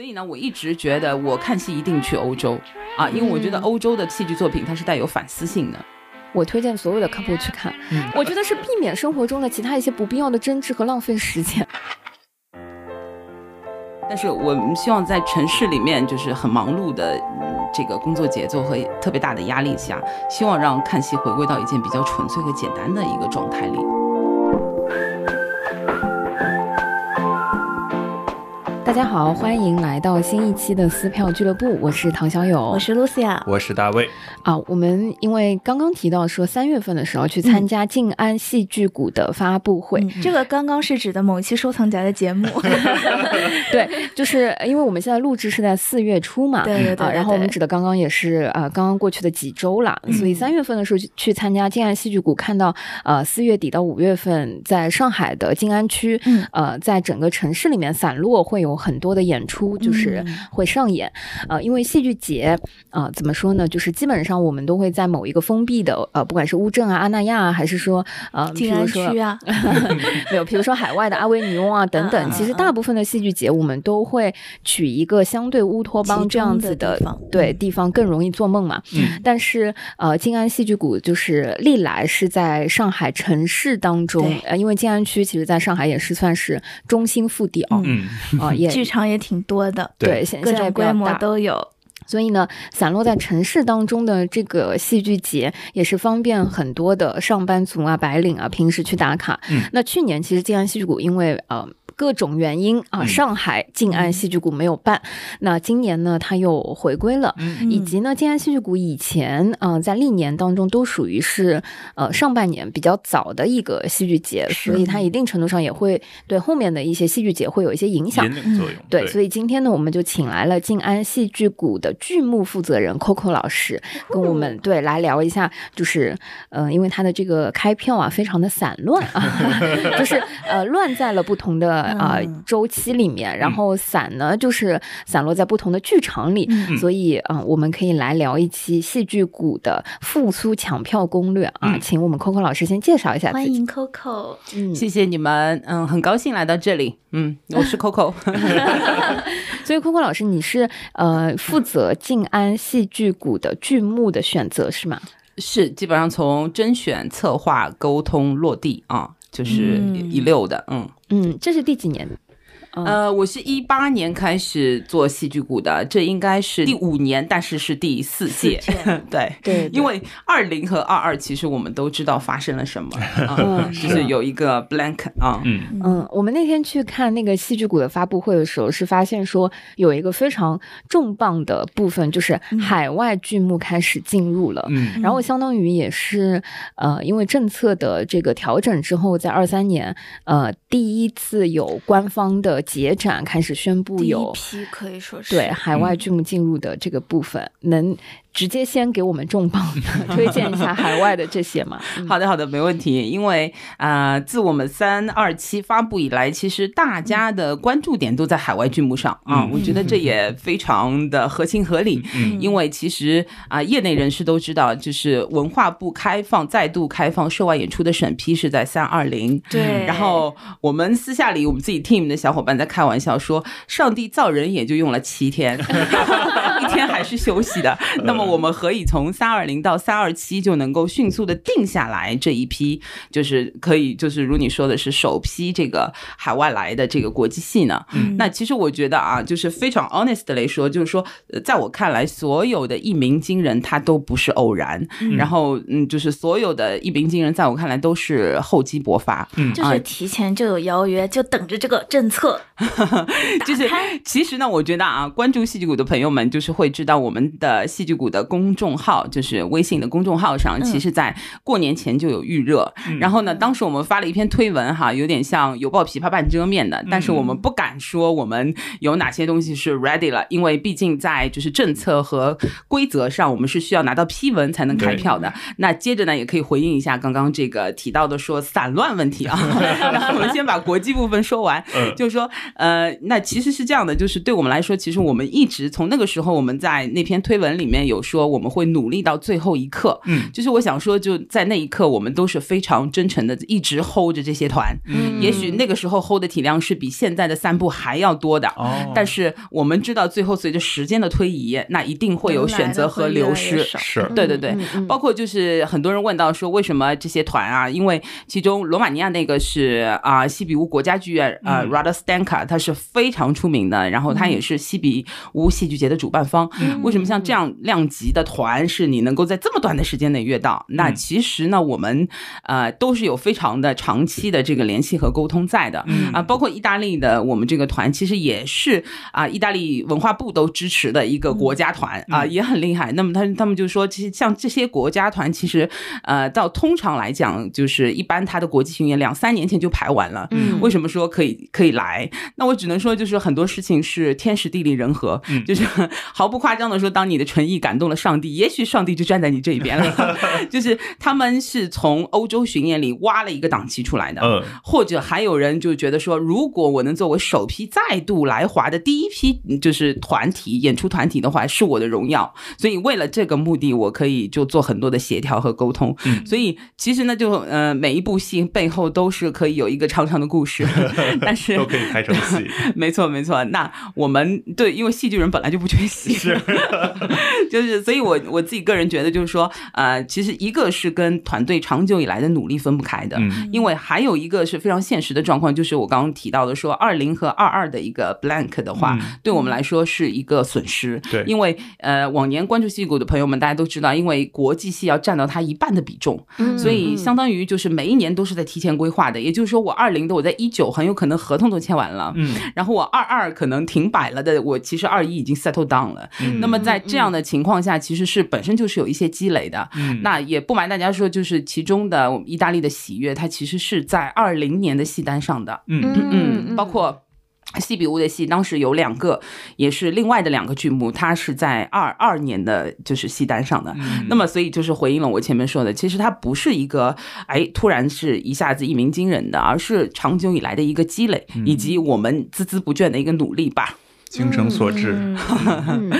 所以呢，我一直觉得我看戏一定去欧洲啊，因为我觉得欧洲的戏剧作品它是带有反思性的。我推荐所有的 couple 去看，我觉得是避免生活中的其他一些不必要的争执和浪费时间。但是我们希望在城市里面，就是很忙碌的这个工作节奏和特别大的压力下，希望让看戏回归到一件比较纯粹和简单的一个状态里。大家好，欢迎来到新一期的撕票俱乐部，我是唐小友，我是 Lucia，我是大卫。啊，我们因为刚刚提到说三月份的时候去参加静安戏剧谷的发布会，这个刚刚是指的某一期收藏夹的节目，对，就是因为我们现在录制是在四月初嘛，对对对，然后我们指的刚刚也是呃刚刚过去的几周了，所以三月份的时候去参加静安戏剧谷，看到呃四月底到五月份在上海的静安区，呃，在整个城市里面散落会有。很多的演出就是会上演，呃，因为戏剧节啊，怎么说呢？就是基本上我们都会在某一个封闭的，呃，不管是乌镇啊、阿那亚啊，还是说呃，静安区啊，没有，比如说海外的阿维尼翁啊等等，其实大部分的戏剧节我们都会取一个相对乌托邦这样子的对地方更容易做梦嘛。但是呃，静安戏剧谷就是历来是在上海城市当中，呃，因为静安区其实在上海也是算是中心腹地啊，啊也。剧场也挺多的，对，各种规模都有。所以呢，散落在城市当中的这个戏剧节，也是方便很多的上班族啊、白领啊，平时去打卡。那去年其实静安戏剧谷因为呃。各种原因啊，上海静安戏剧谷没有办。那今年呢，它又回归了，以及呢，静安戏剧谷以前啊，在历年当中都属于是呃上半年比较早的一个戏剧节，所以它一定程度上也会对后面的一些戏剧节会有一些影响作用。对，所以今天呢，我们就请来了静安戏剧谷的剧目负责人 Coco 老师，跟我们对来聊一下，就是呃，因为它的这个开票啊，非常的散乱啊，就是呃乱在了不同的。啊，周期里面，然后散呢，就是散落在不同的剧场里，所以啊，我们可以来聊一期戏剧股的复苏抢票攻略啊，请我们 Coco 老师先介绍一下。欢迎 Coco，嗯，谢谢你们，嗯，很高兴来到这里，嗯，我是 Coco，所以 Coco 老师，你是呃负责静安戏剧股的剧目的选择是吗？是，基本上从甄选、策划、沟通、落地啊，就是一溜的，嗯。嗯，这是第几年？呃，我是一八年开始做戏剧股的，这应该是第五年，但是是第四届。对对，因为二零和二二其实我们都知道发生了什么，就是有一个 blank 啊。嗯嗯，我们那天去看那个戏剧股的发布会的时候，是发现说有一个非常重磅的部分，就是海外剧目开始进入了。嗯，然后相当于也是呃，因为政策的这个调整之后，在二三年呃第一次有官方的。结展开始宣布有一批，可以说是对海外剧目进入的这个部分能。直接先给我们重磅的 推荐一下海外的这些嘛？好的，好的，没问题。因为啊，自我们三二七发布以来，其实大家的关注点都在海外剧目上啊。我觉得这也非常的合情合理。因为其实啊，业内人士都知道，就是文化部开放再度开放涉外演出的审批是在三二零。对。然后我们私下里，我们自己 team 的小伙伴在开玩笑说，上帝造人也就用了七天，一天还是休息的。那么。我们何以从三二零到三二七就能够迅速的定下来这一批，就是可以就是如你说的是首批这个海外来的这个国际戏呢。嗯那其实我觉得啊，就是非常 honestly 说，就是说，在我看来，所有的一鸣惊人，它都不是偶然。然后，嗯，就是所有的一鸣惊人，在我看来都是厚积薄发。嗯，就是提前就有邀约，就等着这个政策。就是其实呢，我觉得啊，关注戏剧股的朋友们，就是会知道我们的戏剧股。的公众号就是微信的公众号上，其实，在过年前就有预热。然后呢，当时我们发了一篇推文，哈，有点像犹抱琵琶半遮面的，但是我们不敢说我们有哪些东西是 ready 了，因为毕竟在就是政策和规则上，我们是需要拿到批文才能开票的。那接着呢，也可以回应一下刚刚这个提到的说散乱问题啊。然后我们先把国际部分说完，就是说呃，那其实是这样的，就是对我们来说，其实我们一直从那个时候，我们在那篇推文里面有说，我们会努力到最后一刻。嗯，就是我想说，就在那一刻，我们都是非常真诚的，一直 hold 着这些团。嗯也许那个时候 hold 的体量是比现在的三部还要多的。哦，但是我们知道，最后随着时间的推移，那一定会有选择和流失。是对对对，包括就是很多人问到说，为什么这些团啊？因为其中罗马尼亚那个是啊、西比乌国家剧院啊、嗯 r a d a Stanka，它是非常出名的，然后它也是西比乌戏剧节的主办方。嗯为什么像这样量级的团是你能够在这么短的时间内约到？那嗯其实呢，我们呃都是有非常的长期的这个联系和沟通在的。嗯啊，包括意大利的我们这个团，其实也是啊，意大利文化部都支持的一个国家团啊，嗯也很厉害。那么他他们就说，其实像这些国家团，其实呃，到通常来讲，就是一般他的国际巡演两三年前就排完了。嗯为什么说可以可以来？那我只能说，就是很多事情是天时地利人和，嗯就是 毫不夸张的说，当你的诚意感动了上帝，也许上帝就站在你这一边了。就是他们是从欧洲巡演里挖了一个档期出来的，嗯或者还有人就觉得说，如果我能作为首批再度来华的第一批就是团体演出团体的话，是我的荣耀。所以为了这个目的，我可以就做很多的协调和沟通。嗯所以其实呢，就呃每一部戏背后都是可以有一个长长的故事，但是都可以拍成戏，没错，没错。那我们对，因为戏剧人本来就不缺戏，是，就是，所以我我自己个人觉得，就是说，呃，其实一个是跟团队长久以来的努力分不开的，嗯因为还有一个是非常现实的状况，就是我刚刚提到的说，二零和二二的一个 blank 的话，嗯对我们来说是一个损失。对因为呃，往年关注戏骨的朋友们，大家都知道，因为国际戏要占到它一半的比重，嗯所以相当于就是每一年都是在提前规划的。也就是说，我二零的我在一九很有可能合同都签完了，嗯然后我二二可能停摆了的，我其实二一已经 settle down 了。嗯那么在这样的情况下，其实是本身就是有一些积累的。嗯那也不瞒大家说，就是其中的我们意大利的喜悦，它其实是在二零年的戏单上的。嗯嗯，包括。西比乌的戏当时有两个，也是另外的两个剧目，它是在二二年的就是戏单上的。嗯那么，所以就是回应了我前面说的，其实它不是一个哎突然是一下子一鸣惊人的，而是长久以来的一个积累，以及我们孜孜不倦的一个努力吧。精诚所至，嗯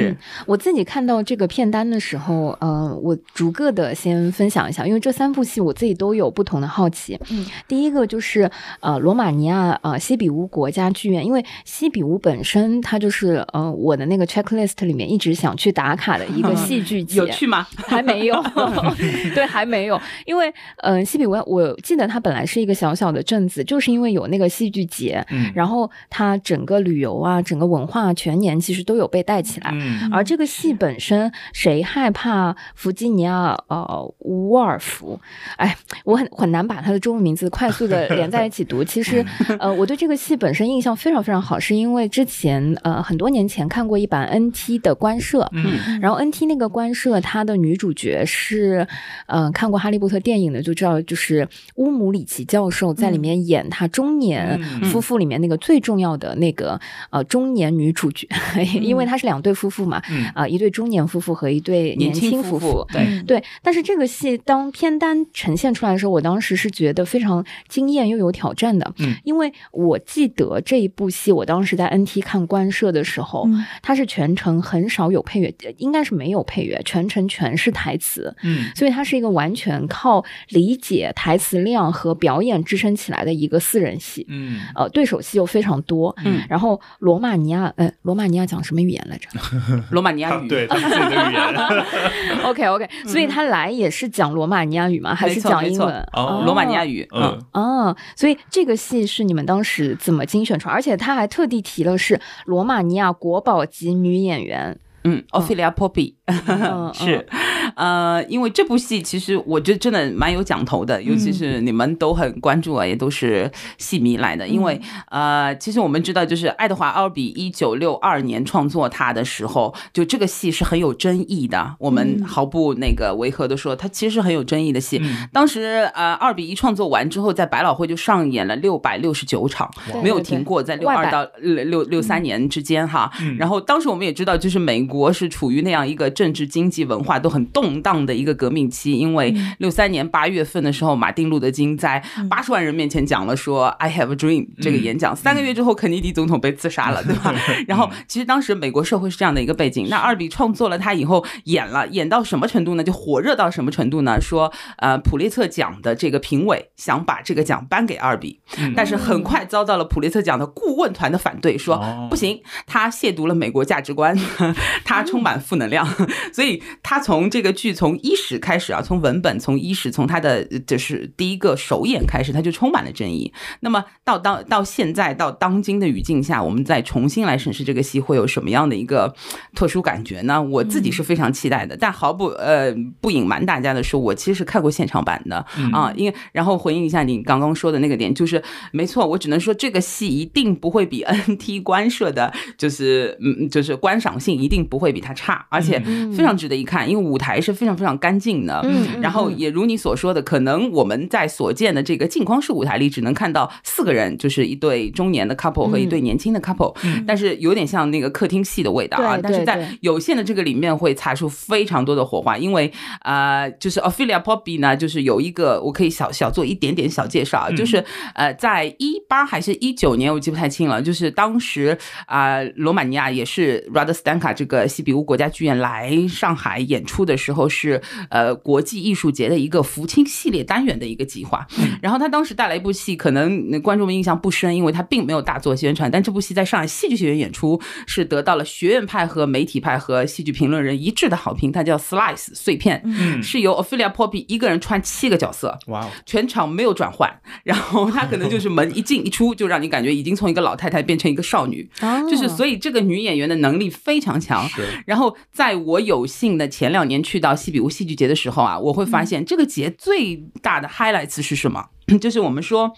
嗯是，我自己看到这个片单的时候，呃，我逐个的先分享一下，因为这三部戏我自己都有不同的好奇。嗯，第一个就是呃，罗马尼亚呃西比乌国家剧院，因为西比乌本身它就是呃我的那个 checklist 里面一直想去打卡的一个戏剧节，有去吗？还没有，对，还没有，因为嗯、呃西比乌我记得它本来是一个小小的镇子，就是因为有那个戏剧节，嗯然后它整个旅游啊，整个文化全年其实都有被带起来。嗯。而这个戏本身，谁害怕弗吉尼亚呃伍尔夫？哎，我很很难把他的中文名字快速的连在一起读。其实，呃，我对这个戏本身印象非常非常好，是因为之前呃很多年前看过一版 NT 的官摄，嗯。然后 NT 那个官摄，它的女主角是，呃，看过《哈利波特》电影的就知道，就是乌姆里奇教授在里面演他中年嗯。夫妇里面那个最重要的那个呃中年女主角，因为他是两对夫妇嘛，嗯。啊、一对中年夫妇和一对年轻夫妇。对，嗯。对，但是这个戏当片单呈现出来的时候，我当时是觉得非常惊艳又有挑战的，嗯。因为我记得这一部戏，我当时在 NT 看官摄的时候，嗯。它是全程很少有配乐，呃应该是没有配乐，全程全是台词，嗯。所以它是一个完全靠理解台词量和表演支撑起来的一个四人戏。嗯。呃，对手戏又非常多，嗯。然后罗马尼亚，呃，罗马尼亚讲什么语言来着 罗马尼亚语，他对他们自己的语言？OK OK，所以他来也是讲罗马尼亚语吗？还是讲英文？哦。罗马尼亚语，嗯。嗯，啊，所以这个戏是你们当时怎么精选出来？而且他还特地提了是罗马尼亚国宝级女演员，嗯，Ophelia Poppy 嗯。是，呃，因为这部戏其实我觉得真的蛮有讲头的，尤其是你们都很关注啊，也都是戏迷来的。因为呃，其实我们知道，就是爱德华奥比一九六二年创作它的时候，就这个戏是很有争议的。我们毫不那个违和的说，它其实是很有争议的戏。嗯当时呃，二比一创作完之后，在百老汇就上演了六百六十九场，没有停过，在六二到六六六三年之间哈。然后当时我们也知道，就是美国是处于那样一个政治、经济、文化都很动动荡的一个革命期，因为六三年八月份的时候，马丁路德金在八十万人面前讲了说 “I have a dream” 这个演讲，三个月之后，肯尼迪总统被刺杀了，对吧？然后其实当时美国社会是这样的一个背景，那二比创作了他以后演了，演到什么程度呢？就火热到什么程度呢？说呃普利策奖的这个评委想把这个奖颁给二比，但是很快遭到了普利策奖的顾问团的反对，说不行，他亵渎了美国价值观，他充满负能量，所以他从这个剧从伊始开始啊，从文本从伊始从它的就是第一个首演开始，它就充满了争议。那么到当到现在到当今的语境下，我们再重新来审视这个戏，会有什么样的一个特殊感觉呢？我自己是非常期待的，但毫不呃不隐瞒大家的说，我其实是看过现场版的啊，因为然后回应一下你刚刚说的那个点，就是没错，我只能说这个戏一定不会比 NT 官设的，就是嗯就是观赏性一定不会比它差，而且非常值得一看，因为舞台是非常非常干净的，嗯然后也如你所说的，可能我们在所见的这个镜框式舞台里只能看到四个人，就是一对中年的 couple 和一对年轻的 couple，、但是有点像那个客厅戏的味道啊。但是在有限的这个里面会擦出非常多的火花，因为呃，就是 Ophelia Poppy 呢，就是有一个我可以小小做一点点小介绍啊，就是呃，在一八还是一九年，我记不太清了，就是当时啊、罗马尼亚也是 Radostanka 这个西比乌国家剧院来上海演出的时候，是呃国际艺术节的一个福清系列单元的一个计划。然后他当时带来一部戏，可能呃观众们印象不深，因为他并没有大做宣传。但这部戏在上海戏剧学院演出，是得到了学院派和媒体派和戏剧评论人一致的好评。它叫 Slice 碎片，嗯是由 Ophelia Poppy 一个人穿七个角色，哇哦，全场没有转换，然后他可能就是门一进一出，就让你感觉已经从一个老太太变成一个少女。哦就是所以这个女演员的能力非常强。是然后在我有幸的前两年去到西比乌戏剧节的时候啊，我会发现这个节最大的 highlights 是什么？就是我们说。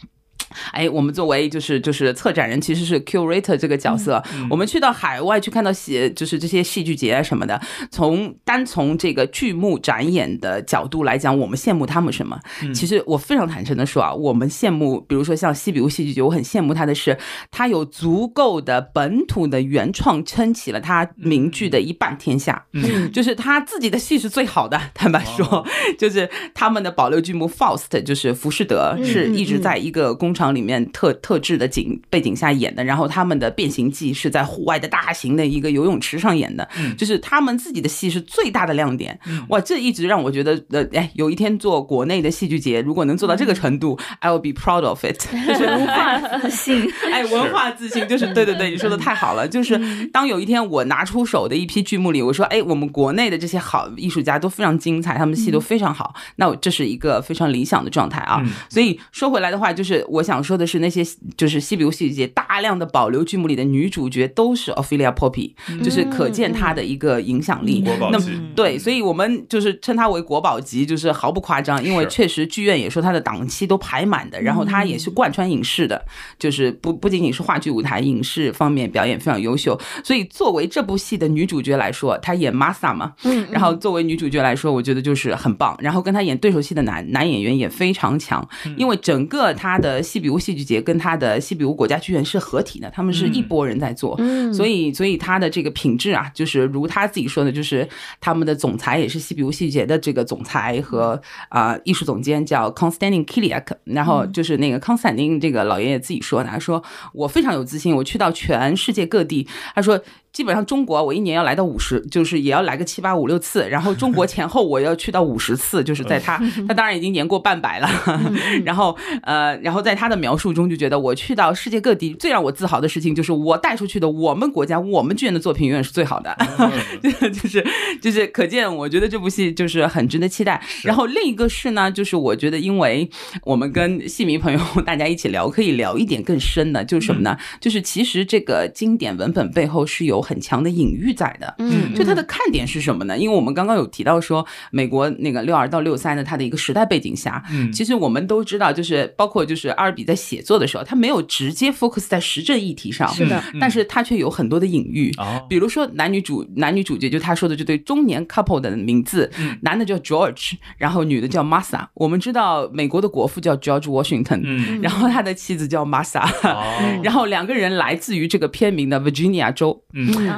哎，我们作为就是就是策展人，其实是 curator 这个角色。我们去到海外去看到戏，就是这些戏剧节啊什么的。从单从这个剧目展演的角度来讲，我们羡慕他们什么？其实我非常坦诚的说啊，我们羡慕，比如说像西比乌戏剧节，我很羡慕他的是，他有足够的本土的原创撑起了他名剧的一半天下。嗯就是他自己的戏是最好的，坦白说，就是他们的保留剧目《Faust》，就是《浮士德》，是一直在一个工厂里面特特制的景背景下演的，然后他们的《变形记》是在户外的大型的一个游泳池上演的，就是他们自己的戏是最大的亮点。哇，这一直让我觉得，呃，哎，有一天做国内的戏剧节，如果能做到这个程度，I will be proud of it。就是文化自信，哎，文化自信就是 对对对，你说的太好了。就是当有一天我拿出手的一批剧目里，我说，哎，我们国内的这些好艺术家都非常精彩，他们戏都非常好，那我这是一个非常理想的状态啊。所以说回来的话，就是我想说的是，那些就是西比乌戏剧节大量的保留剧目里的女主角都是 Ophelia Poppy，就是可见她的一个影响力。那么国宝级，对，所以我们就是称她为国宝级，就是毫不夸张，因为确实剧院也说她的档期都排满的，然后她也是贯穿影视的，就是不不仅仅是话剧、舞台、影视方面表演非常优秀。所以作为这部戏的女主角来说，她演 Masa 嘛，嗯然后作为女主角来说，我觉得就是很棒。然后跟她演对手戏的男男演员也非常强，因为整个她的西比乌戏剧节跟他的西比乌国家剧院是合体的，他们是一拨人在做，嗯。所以所以他的这个品质啊，就是如他自己说的，就是他们的总裁也是西比乌戏剧节的这个总裁和啊、艺术总监叫 Konstantin Kiliak，然后就是那个康斯坦丁这个老爷爷自己说的，他说我非常有自信，我去到全世界各地，他说。基本上中国我一年要来到五十，就是也要来个七八五六次，然后中国前后我要去到五十次，就是在他他当然已经年过半百了，然后呃，然后在他的描述中就觉得我去到世界各地，最让我自豪的事情就是我带出去的我们国家我们剧院的作品永远是最好的，就是就是可见，我觉得这部戏就是很值得期待。然后另一个是呢，就是我觉得因为我们跟戏迷朋友大家一起聊，可以聊一点更深的，就是什么呢？就是其实这个经典文本背后是有很强的隐喻在的。嗯，就它的看点是什么呢？因为我们刚刚有提到说，美国那个六二到六三的它的一个时代背景下，嗯。其实我们都知道，就是包括就是阿尔比在写作的时候，他没有直接 focus 在时政议题上，是的，但是他却有很多的隐喻。哦，比如说男女主男女主角，就他说的这对中年 couple 的名字，男的叫 George，然后女的叫 Masa。我们知道美国的国父叫 George Washington，、嗯，然后他的妻子叫 Masa，、哦，然后两个人来自于这个片名的 Virginia 州，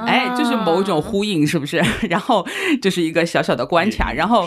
哎，就是某种呼应，是不是？然后就是一个小小的关卡，然后，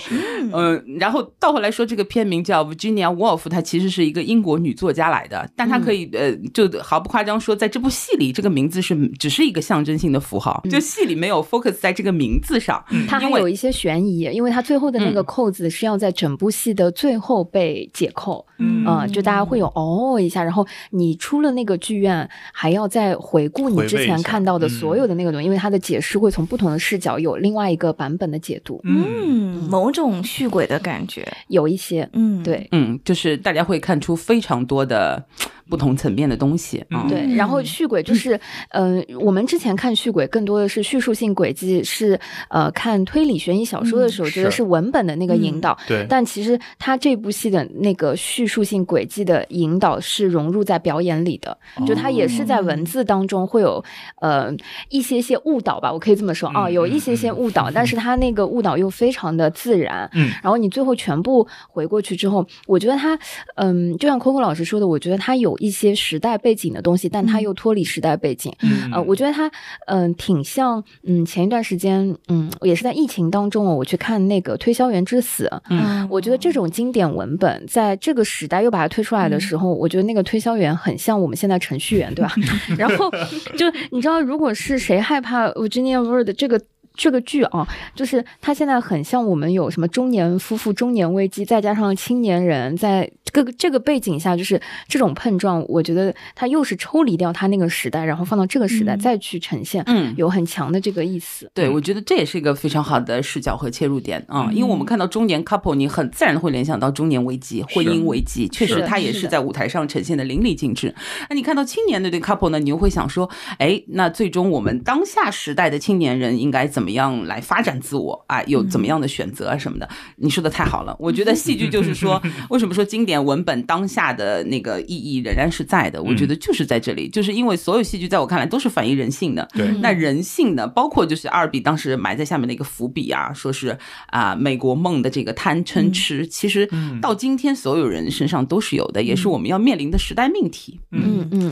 嗯、然后倒回来说，这个片名叫 Virginia Woolf，她其实是一个英国女作家来的，但她可以、呃，就毫不夸张说，在这部戏里，这个名字是只是一个象征性的符号，就戏里没有 focus 在这个名字上，它还有一些悬疑，因为它最后的那个嗯。扣子是要在整部戏的最后被解扣，嗯啊、就大家会有哦一下，然后你出了那个剧院，还要再回顾你之前看到的嗯所有的那个东西，因为它的解释会从不同的视角有另外一个版本的解读，嗯，某种续轨的感觉。有一些嗯，，对。嗯，就是大家会看出非常多的不同层面的东西嗯。对，然后续轨就是，嗯、我们之前看续轨更多的是叙述性轨迹，是呃看推理悬疑小说的时候，觉得是。是文本的那个引导，对，但其实他这部戏的那个叙述性轨迹的引导是融入在表演里的，就他也是在文字当中会有呃一些些误导吧，我可以这么说啊、嗯有一些些误导，但是他那个误导又非常的自然，嗯。然后你最后全部回过去之后，我觉得他嗯，就像 Coco 老师说的，我觉得他有一些时代背景的东西，但他又脱离时代背景，嗯。呃，我觉得它嗯、挺像嗯前一段时间嗯也是在疫情当中哦，我去看那个《推销员之死》，嗯，我觉得这种经典文本在这个时代又把它推出来的时候，我觉得那个推销员很像我们现在程序员，对吧？然后就你知道，如果是谁害怕 Virginia Woolf 这个。这个剧啊，就是它现在很像我们有什么中年夫妇、中年危机，再加上青年人，在这个这个背景下，就是这种碰撞，我觉得它又是抽离掉它那个时代，然后放到这个时代嗯再去呈现，嗯有很强的这个意思。对，我觉得这也是一个非常好的视角和切入点啊、因为我们看到中年 couple，你很自然的会联想到中年危机、婚姻危机，确实是它也是在舞台上呈现的淋漓尽致。那你看到青年的对 couple 呢，你又会想说，哎，那最终我们当下时代的青年人应该怎么样来发展自我啊？有怎么样的选择啊什么的？你说的太好了，我觉得戏剧就是说，为什么说经典文本当下的那个意义仍然是在的？我觉得就是在这里，就是因为所有戏剧在我看来都是反映人性的。对那人性呢，包括就是阿尔比当时埋在下面的一个伏笔啊，说是啊、美国梦的这个贪嗔痴，其实到今天所有人身上都是有的，也是我们要面临的时代命题。嗯嗯，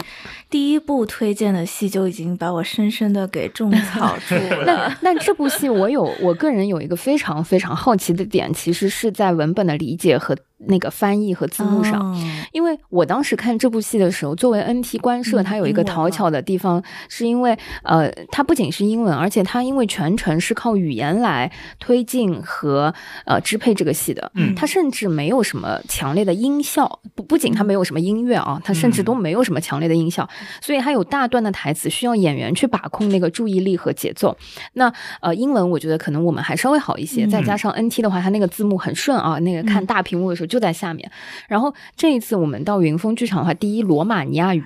第一部推荐的戏就已经把我深深的给种草住了。那那这部戏我有我个人有一个非常非常好奇的点，其实是在文本的理解和那个翻译和字幕上。哦。因为我当时看这部戏的时候，作为 NT 官摄，嗯它有一个讨巧的地方，是因为呃，它不仅是英文，而且它因为全程是靠语言来推进和呃支配这个戏的，嗯。它甚至没有什么强烈的音效，不不仅它没有什么音乐啊，它甚至都没有什么强烈的音效，所以它有大段的台词需要演员去把控那个注意力和节奏。那呃，英文我觉得可能我们还稍微好一些，嗯。再加上 NT 的话，它那个字幕很顺啊，那个看大屏幕的时候就在下面。然后这一次我们到云峰剧场的话，第一罗马尼亚语，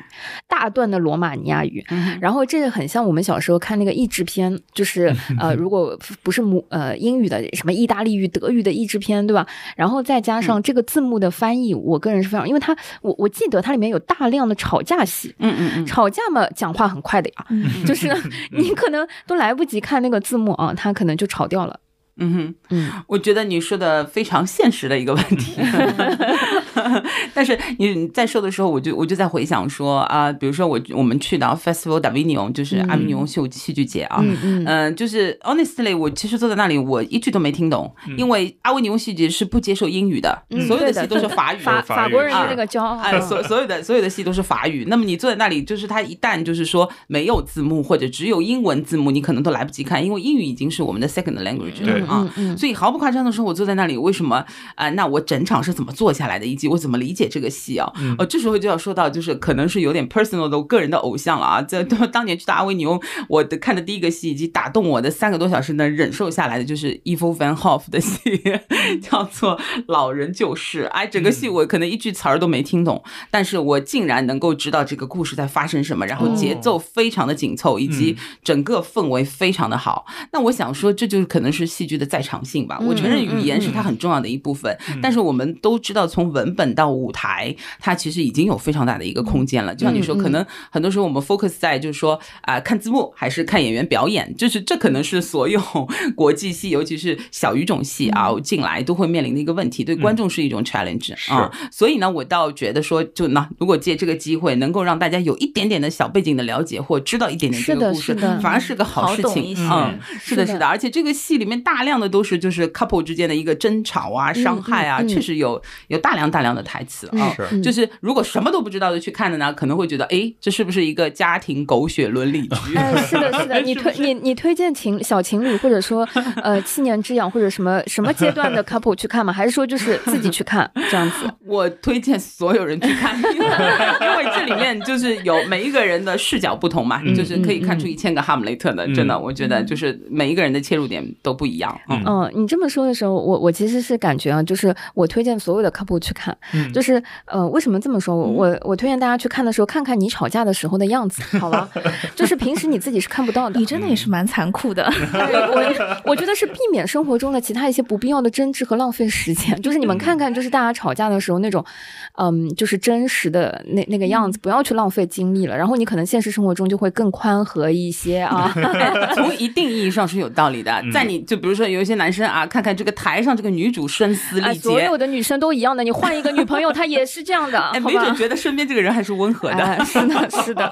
大段的罗马尼亚语，然后这个很像我们小时候看那个译制片，就是 呃，如果不是母呃英语的什么意大利语、德语的译制片，对吧？然后再加上这个字幕的翻译，我个人是非常，因为它我我记得它里面有大量的吵架戏，嗯嗯嗯，吵架嘛，讲话很快的呀，嗯就是你可能都来不及看那个字幕啊，它可能就吵掉了。嗯哼，嗯，我觉得你说的非常现实的一个问题，但是你在说的时候，我就我就在回想说啊、比如说我我们去到 Festival d'Avignon，就是阿维尼翁秀戏剧节啊，嗯就是 honestly，我其实坐在那里，我一句都没听懂，因为阿维尼翁戏剧是不接受英语的，嗯所有的戏都是 法语。法法国人的啊那个骄傲，哎，所所有的所有的戏都是法语。那么你坐在那里，就是他一旦就是说没有字幕或者只有英文字幕，你可能都来不及看，因为英语已经是我们的 second language 了啊。嗯嗯所以毫不夸张的说，我坐在那里，为什么啊、那我整场是怎么坐下来的，以及我怎么理解这个戏啊？呃，这时候就要说到，就是可能是有点 personal 的我个人的偶像了啊。这当年去到阿维尼翁，我的看的第一个戏，以及打动我的三个多小时能忍受下来的，就是 Evil Van Hoff 的戏，叫做《老人救世》。哎，整个戏我可能一句词儿都没听懂，但是我竟然能够知道这个故事在发生什么，然后节奏非常的紧凑，以及整个氛围非常的好。那我想说，这就是可能是戏剧的在场性吧。我承认语言是它很重要的一部分，但是我们都知道，从文文本到舞台，它其实已经有非常大的一个空间了。就像你说，嗯。可能很多时候我们 focus 在就是说啊、看字幕还是看演员表演，就是这可能是所有国际戏，尤其是小语种戏啊进来都会面临的一个问题，对观众是一种 challenge 是。啊。所以呢，我倒觉得说，就那如果借这个机会能够让大家有一点点的小背景的了解，或知道一点点这个故事，反而是个好事情嗯，是的，是的，而且这个戏里面大量的都是就是 couple 之间的一个争吵啊、伤害啊，嗯。确实有有大量大量的台词啊。就是如果什么都不知道的去看的呢，可能会觉得，哎，这是不是一个家庭狗血伦理剧？哎，是的，是的，你推你你推荐情小情侣或者说呃七年之痒或者什么 什么阶段的 couple 去看吗？还是说就是自己去看这样子？我推荐所有人去看，因为因为这里面就是有每一个人的视角不同嘛，嗯就是可以看出一千个哈姆雷特的，嗯真的，我觉得就是每一个人的切入点都不一样。嗯嗯，你这么说的时候，我我其实是感觉啊，就是我推荐所有的 couple 去看，嗯就是呃，为什么这么说？我我推荐大家去看的时候，看看你吵架的时候的样子，好吧？就是平时你自己是看不到的你。真的也是蛮残酷的。对我我觉得是避免生活中的其他一些不必要的争执和浪费时间。就是你们看看，就是大家吵架的时候那种，嗯，就是真实的那那个样子，不要去浪费精力了。然后你可能现实生活中就会更宽和一些啊。从一定意义上是有道理的，嗯 在你就比如说有一些男生啊，看看这个台上这个女主声嘶哎，力竭，所有的女生都一样的，你换一个女朋友，她也是这样的，哎，没准？觉得身边这个人还是温和的。哎，是的，是的。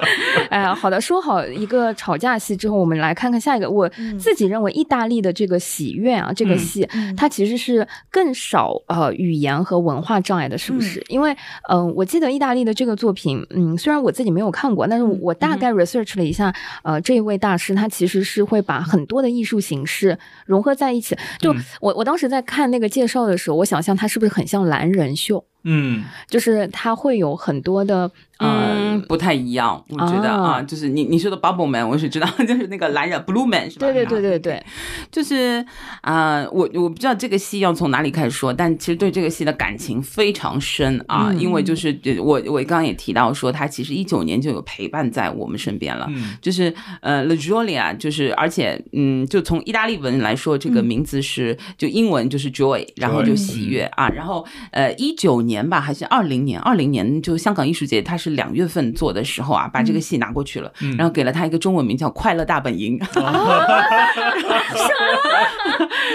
哎呀，好的，说好一个吵架戏之后，我们来看看下一个。我自己认为，意大利的这个喜悦啊，这个戏，嗯它其实是更少呃语言和文化障碍的，是不是？因为嗯、呃我记得意大利的这个作品，嗯，虽然我自己没有看过，但是我大概 research 了一下，呃，这一位大师他其实是会把很多的艺术形式融合在一起。就嗯我我当时在看那个介绍的时候，我想象他是不是很像蓝人秀？嗯就是它会有很多的呃嗯，不太一样，我觉得啊啊，就是你你说的 Bubble Man，我是知道，就是那个蓝人 Blue Man 是吧？对对对啊对对，就是啊、呃我我不知道这个戏要从哪里开始说，但其实对这个戏的感情非常深啊，嗯因为。就是呃我我刚刚也提到说，他其实一九年就有陪伴在我们身边了。嗯。就是呃 l a j o l i a 就是而且嗯，就从意大利文来说，这个名字是、就英文就是 joy，然后就喜悦啊，然后呃一九年吧还是二零年，二零年就香港艺术节它是两月份做的时候啊，把这个戏拿过去了，然后给了他一个中文名叫《快乐大本营》。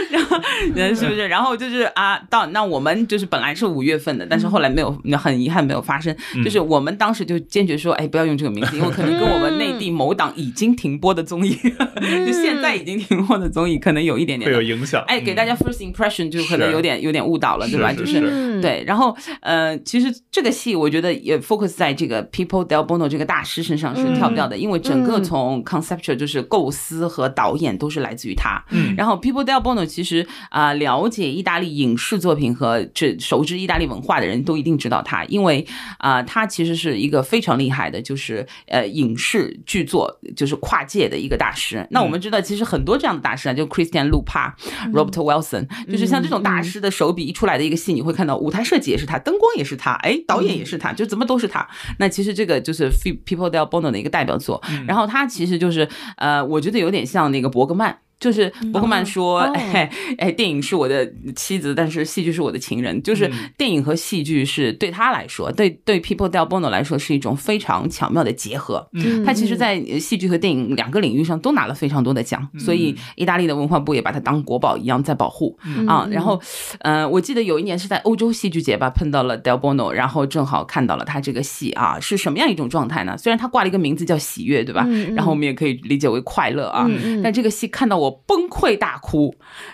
然后人是不是？然后就是啊，到那我们就是本来是五月份的，但是后来没有，很遗憾没有发生。就是我们当时就坚决说，哎，不要用这个名字，因为可能跟我们内地某档已经停播的综艺，就现在已经停播的综艺，可能有一点点。会有影响。哎，给大家 first impression 就可能有点有点误导了，对吧？就是对，然后呃，其实这个戏我觉得也 focus 在这个 People Del Bono 这个大师身上是跳不掉的，因为整个嗯从 conceptual 就是构思和导演都是来自于他。嗯然后 People Del Bono 其实啊、了解意大利影视作品和这熟知意大利文化的人都一定知道他，因为啊、他其实是一个非常厉害的，就是呃影视剧作就是跨界的一个大师。那我们知道，其实很多这样的大师啊，就 Christian Lupa、Robert Wilson，就是像这种大师的手笔一出来的一个戏，你会看到舞台设计也是他，灯光也是他，哎，导演也是他，就怎么都是他。那其实这个就是 People Del Bono 的一个代表作，然后他其实就是呃，我觉得有点像那个伯格曼。就是伯克曼说，哦哎哎，电影是我的妻子，但是戏剧是我的情人。就是电影和戏剧是对他来说，对对 People Del Bono 来说是一种非常巧妙的结合。嗯他其实，在呃戏剧和电影两个领域上都拿了非常多的奖，所以意大利的文化部也把它当国宝一样在保护啊。然后，呃，我记得有一年是在欧洲戏剧节吧，碰到了 Del Bono，然后正好看到了他这个戏啊，是什么样一种状态呢？虽然他挂了一个名字叫喜悦，对吧？嗯嗯然后我们也可以理解为快乐啊。嗯嗯但这个戏看到我崩溃大哭，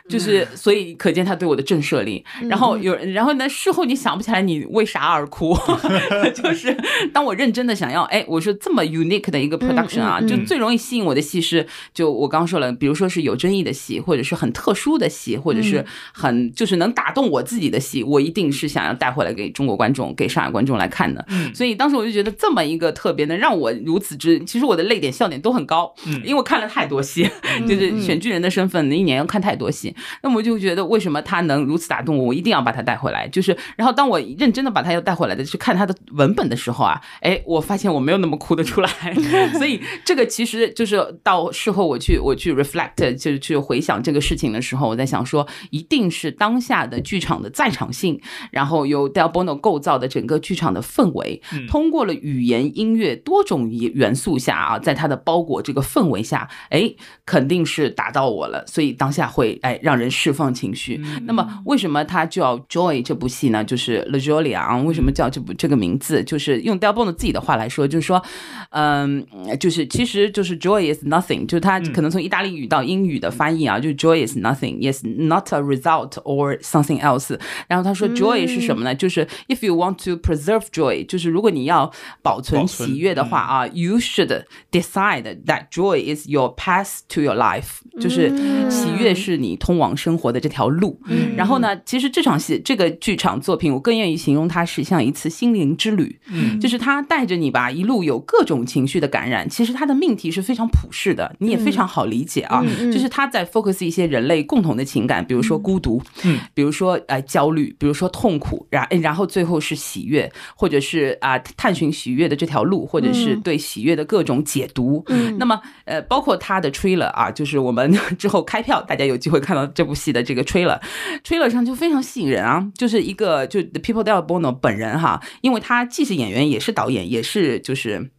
就是所以可见他对我的震慑力。然后有，然后呢，事后你想不起来你为啥而哭，就是当我认真的想要，哎，我说这么 unique 的一个 production 啊，就最容易吸引我的戏是，就我刚刚说了，比如说是有争议的戏，或者是很特殊的戏，或者是很就是能打动我自己的戏，我一定是想要带回来给中国观众、给上海观众来看的。所以当时我就觉得这么一个特别能让我如此之，其实我的泪点、笑点都很高，因为我看了太多戏，就是选巨人的身份，那一年要看太多戏，那么我就觉得为什么他能如此打动我，我一定要把他带回来。就是，然后当我认真的把他要带回来的去看他的文本的时候啊，哎，我发现我没有那么哭得出来。所以这个其实就是到事后我去我去 reflect，就是去回想这个事情的时候，我在想说，一定是当下的剧场的在场性，然后由 Del Bono 构造的整个剧场的氛围，通过了语言、音乐多种元素下啊，在它的包裹这个氛围下，哎，肯定是打到我了，所以当下会哎让人释放情绪。那么为什么它叫 Joy 这部戏呢？就是 La Jolia，为什么叫这部这个名字？就是用 Del Bono 自己的话来说，就是说，嗯，就是其实就是 Joy is nothing，就是它可能从意大利语到英语的翻译啊，就 Joy is nothing，yes not a result or something else。然后他说 Joy 是什么呢？就是 If you want to preserve joy，就是如果你要保存喜悦的话啊，You should decide that joy is your path to your life，就是喜悦是你通往生活的这条路。然后呢，其实这场戏这个剧场作品，我更愿意形容它是像一次心灵之旅。嗯，就是它带着你吧，一路有各种情绪的感染。其实它的命题是非常普世的，你也非常好理解啊。就是他在 focus 一些人类共同的情感，比如说孤独，嗯，比如说呃焦虑，比如说痛苦，然然后最后是喜悦，或者是啊探寻喜悦的这条路，或者是对喜悦的各种解读。嗯，那么呃包括他的 trailer 啊，就是我们之后开票，大家有机会看到这部戏的这个 trailer，trailer 上就非常吸引人啊，就是一个就 The People Del Bono 本人哈，因为他既是演员，也是导演，也是就是。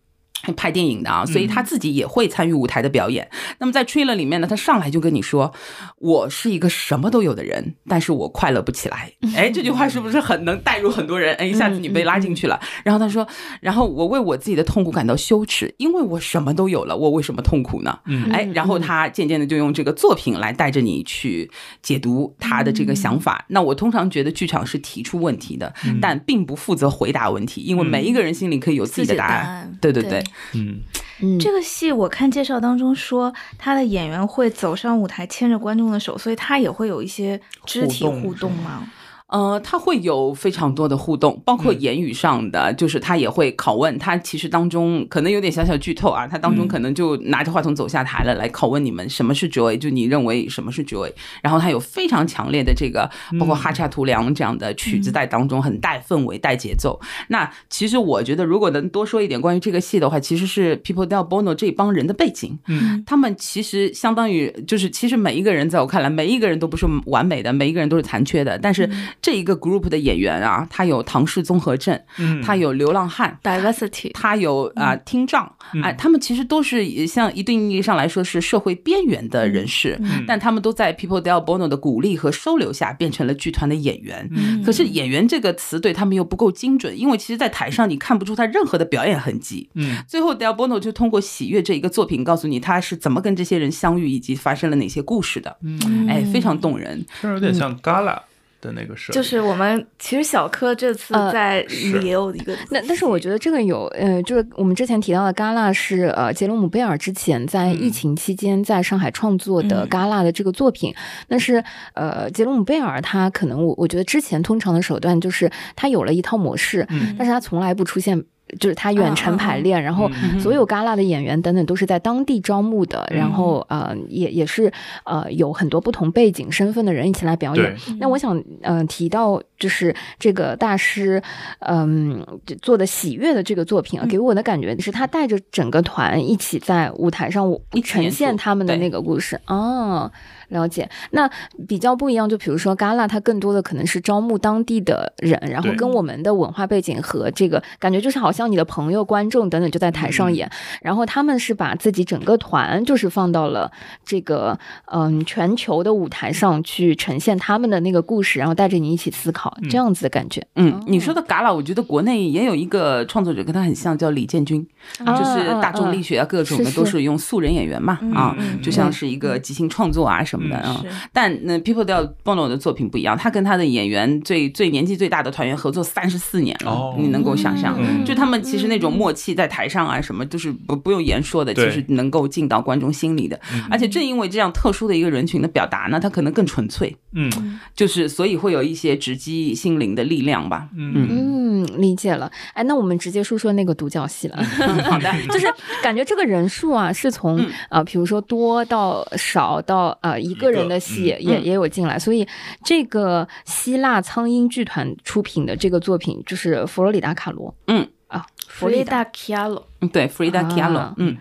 拍电影的啊，所以他自己也会参与舞台的表演。那么在 trailer 里面呢，他上来就跟你说：“我是一个什么都有的人，但是我快乐不起来。”哎，这句话是不是很能带入很多人？哎，一下子你被拉进去了。然后他说：“然后我为我自己的痛苦感到羞耻，因为我什么都有了，我为什么痛苦呢？”哎，然后他渐渐的就用这个作品来带着你去解读他的这个想法。那我通常觉得剧场是提出问题的，但并不负责回答问题，因为每一个人心里可以有自己的答案。对对对。嗯，这个戏我看介绍当中说，他的演员会走上舞台牵着观众的手，所以他也会有一些肢体互动吗？呃，他会有非常多的互动，包括言语上的，就是他也会拷问。他其实当中可能有点小小剧透啊，他当中可能就拿着话筒走下台了，来拷问你们什么是 joy，就你认为什么是 joy。然后他有非常强烈的这个，包括哈恰图良这样的曲子在当中，很带氛围、带节奏。那其实我觉得，如果能多说一点关于这个戏的话，其实是 People Del Bono 这帮人的背景。嗯，他们其实相当于就是，其实每一个人在我看来，每一个人都不是完美的，每一个人都是残缺的，但是。这一个 group 的演员啊，他有唐氏综合症，嗯，他有流浪汉 diversity，他有啊听障，哎，他们其实都是像一定意义上来说是社会边缘的人士，但他们都在 People Del Bono 的鼓励和收留下变成了剧团的演员。可是演员这个词对他们又不够精准，因为其实，在台上你看不出他任何的表演痕迹。嗯，最后 Del Bono 就通过《喜悦》这一个作品告诉你他是怎么跟这些人相遇以及发生了哪些故事的。嗯，哎，非常动人，这有点像 Gala。的那个是，就是我们其实小柯这次在也有一个，那但是我觉得这个有，呃，就是我们之前提到的戛纳是呃杰罗姆贝尔之前在疫情期间在上海创作的戛纳的这个作品，但是呃杰罗姆贝尔他可能我我觉得之前通常的手段就是他有了一套模式，但是他从来不出现。就是他远程排练，然后所有戛纳的演员等等都是在当地招募的，然后呃也也是呃有很多不同背景身份的人一起来表演。那我想嗯提到就是这个大师嗯做的喜悦的这个作品啊，给我的感觉是他带着整个团一起在舞台上呈现他们的那个故事。啊。了解，那比较不一样，就比如说 gala，，它更多的可能是招募当地的人，然后跟我们的文化背景和这个感觉，就是好像你的朋友、观众等等就在台上演，然后他们是把自己整个团就是放到了这个嗯全球的舞台上去呈现他们的那个故事，然后带着你一起思考这样子的感觉。嗯，你说的 gala，，我觉得国内也有一个创作者跟他很像，叫李建军，就是大众力学啊，各种的都是用素人演员嘛，啊，就像是一个即兴创作啊什。什么的啊？但那 People Del Bono 的作品不一样，他跟他的演员最最年纪最大的团员合作三十四年了，你能够想象？就他他们其实那种默契在台上啊，什么就是不不用言说的，其对实能够进到观众心里的。而且正因为这样特殊的一个人群的表达呢，他可能更纯粹，嗯就是所以会有一些直击心灵的力量吧。嗯嗯，理解了。哎，那我们直接说说那个独角戏了。好的，就是感觉这个人数啊，是从嗯呃，比如说多到少到呃一个人的戏也嗯也有进来，所以这个希腊苍鹰剧团出品的这个作品就是佛罗里达卡罗。嗯啊，佛罗里达 Kialo，嗯对，Frida 啊 Kahlo，嗯。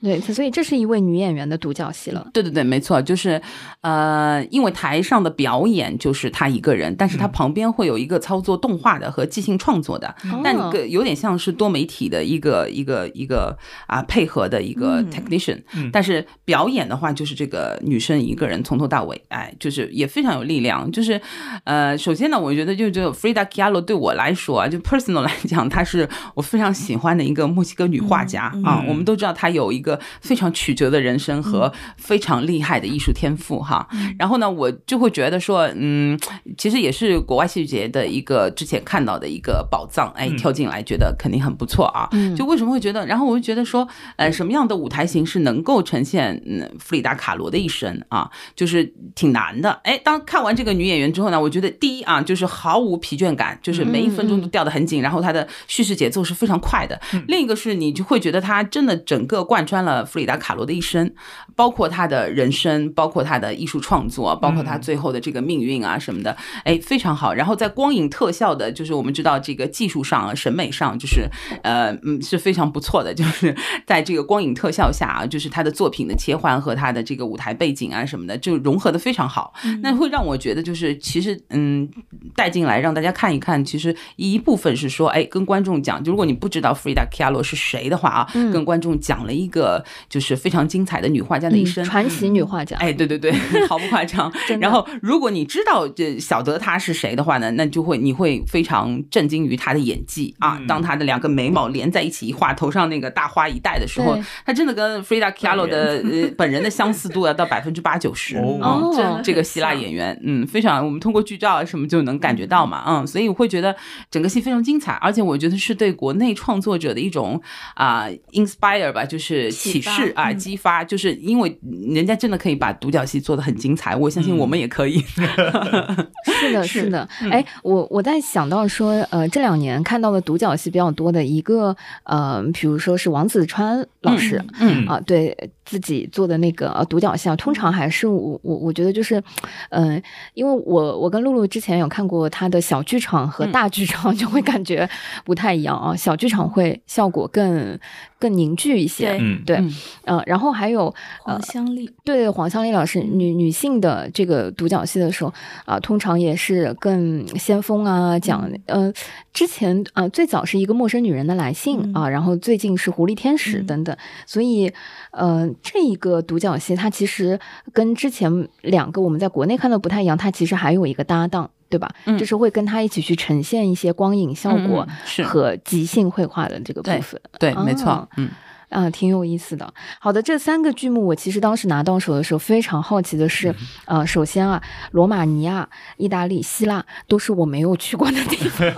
对，所以这是一位女演员的独角戏了。对对对，没错，就是，呃，因为台上的表演就是她一个人，但是她旁边会有一个操作动画的和即兴创作的，但哦个有点像是多媒体的一个一个一个啊配合的一个嗯 technician，、嗯但是表演的话就是这个女生一个人从头到尾，哎，就是也非常有力量。就是，呃，首先呢，我觉得就就 Frida Kahlo 对我来说啊，就 personal 来讲，她是我非常喜欢的一个墨西哥女画家、嗯啊。嗯我们都知道她有一个非常曲折的人生和非常厉害的艺术天赋哈。然后呢，我就会觉得说，嗯，其实也是国外戏剧节的一个之前看到的一个宝藏，哎，嗯跳进来觉得肯定很不错啊。嗯就为什么会觉得？然后我就觉得说，呃，什么样的舞台形式能够呈现嗯弗里达卡罗的一生啊，就是挺难的。哎，当看完这个女演员之后呢，我觉得第一啊，就是毫无疲倦感，就是每一分钟都掉得很紧，然后她的叙事节奏是非常快的。另一个是你就会觉得她真的整个贯穿了弗里达卡罗的一生，包括他的人生，包括他的艺术创作，包括他最后的这个命运啊什么的，哎，非常好。然后在光影特效的，就是我们知道这个技术上、审美上，就是呃嗯是非常不错的，就是在这个光影特效下啊，就是他的作品的切换和他的这个舞台背景啊什么的，就融合的非常好。那会让我觉得就是其实嗯带进来让大家看一看，其实一部分是说，哎，跟观众讲，就如果你不知道 Frida Kahlo 是谁的话啊，跟观众讲了一个就是非常精彩的女画家的一嗯生。传奇女画家。哎，对对对，毫不夸张然后，如果你知道这晓得她是谁的话呢，那就会你会非常震惊于她的演技啊。嗯当她的两个眉毛连在一起一画，头上那个大花一戴的时候对，她真的跟 Frida Kahlo 的呃本人的相似度要到百分之八九十。哦哦这这个希腊演员，嗯，非常，我们通过剧照啊什么就能感觉到嘛，嗯，所以我会觉得整个戏非常精彩，而且我觉得是对国内创作者的一种啊、inspire 吧，就是启示啊、嗯激发，就是因为人家真的可以把独角戏做得很精彩，我相信我们也可以。是的，是是的。哎，我我在想到说，呃，这两年看到的独角戏比较多的一个，呃，比如说是王子川老师。嗯啊，对自己做的那个呃独角戏啊，通常还是我我我觉得就是，嗯、因为我我跟露露之前有看过他的小剧场和嗯。大剧场，就会感觉不太一样啊。小剧场会效果更更凝聚一些，对嗯对，嗯。呃，然后还有黄香丽，对黄香丽老师女女性的这个独角戏的时候啊、通常也是更先锋啊，讲呃之前啊、最早是一个陌生女人的来信嗯。啊，然后最近是狐狸天使嗯。等等，所以呃这一个独角戏它其实跟之前两个我们在国内看的不太一样，它其实还有一个搭档。对吧？嗯就是会跟他一起去呈现一些光影效果和即兴绘画的这个部对分。对，没错哦，嗯啊，挺有意思的。好的，这三个剧目我其实当时拿到手的时候，非常好奇的是，呃，首先啊，罗马尼亚、意大利、希腊都是我没有去过的地方，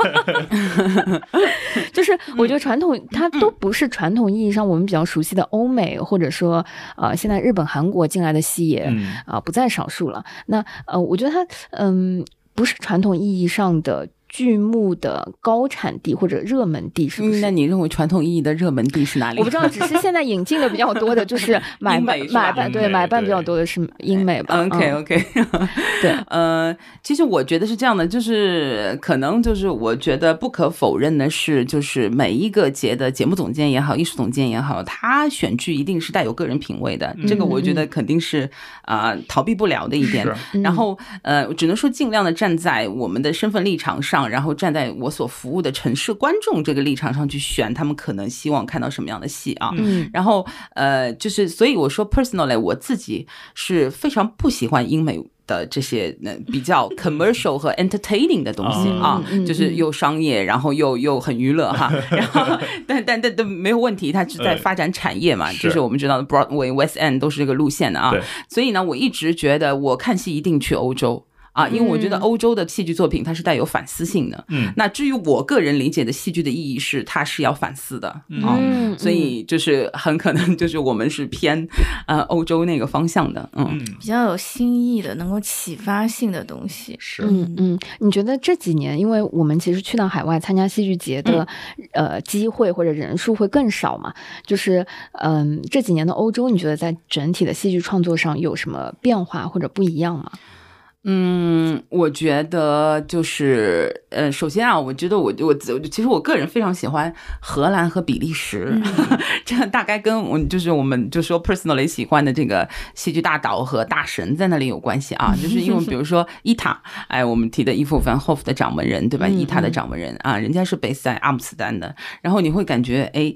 就是 我觉得传统它都不是传统意义上我们比较熟悉的欧美，或者说呃，现在日本、韩国进来的戏也嗯啊、不在少数了。那呃，我觉得它嗯不是传统意义上的剧目的高产地或者热门地，是不是？嗯那你认为传统意义的热门地是哪里？我不知道，只是现在引进的比较多的就是 买美是买办对买办比较多的是英美吧 OK 嗯 OK，对，呃，其实我觉得是这样的，就是可能就是我觉得不可否认的是，就是每一个节的节目总监也好，艺术总监也好，他选剧一定是带有个人品味的，这个我觉得肯定是啊、逃避不了的一点。然后呃，只能说尽量的站在我们的身份立场上，然后站在我所服务的城市观众这个立场上去选他们可能希望看到什么样的戏啊。嗯然后呃，就是所以我说 personally 我自己是非常不喜欢英美。的这些呃比较 commercial 和 entertaining 的东西嗯啊，嗯就是又商业，然后又又很娱乐哈，然后但但但都没有问题，它是在嗯发展产业嘛，就是我们知道的 Broadway、West End 都是这个路线的啊，所以呢，我一直觉得我看戏一定去欧洲。啊，因为我觉得欧洲的戏剧作品它是带有反思性的。嗯，那至于我个人理解的戏剧的意义是，它是要反思的啊，嗯所以就是很可能就是我们是偏呃欧洲那个方向的，嗯。嗯，比较有新意的、能够启发性的东西。是，嗯嗯，你觉得这几年，因为我们其实去到海外参加戏剧节的、呃机会或者人数会更少嘛，就是嗯、这几年的欧洲，你觉得在整体的戏剧创作上有什么变化或者不一样吗？嗯，我觉得就是呃，首先啊，我觉得我我我其实我个人非常喜欢荷兰和比利时，这个大概跟我就是我们就说 personally 喜欢的这个戏剧大导和大神在那里有关系啊，就是因为比如说伊塔，哎，我们提的伊夫凡霍夫的掌门人对吧？嗯伊塔的掌门人啊，人家是 base 在阿姆斯特丹的，然后你会感觉哎，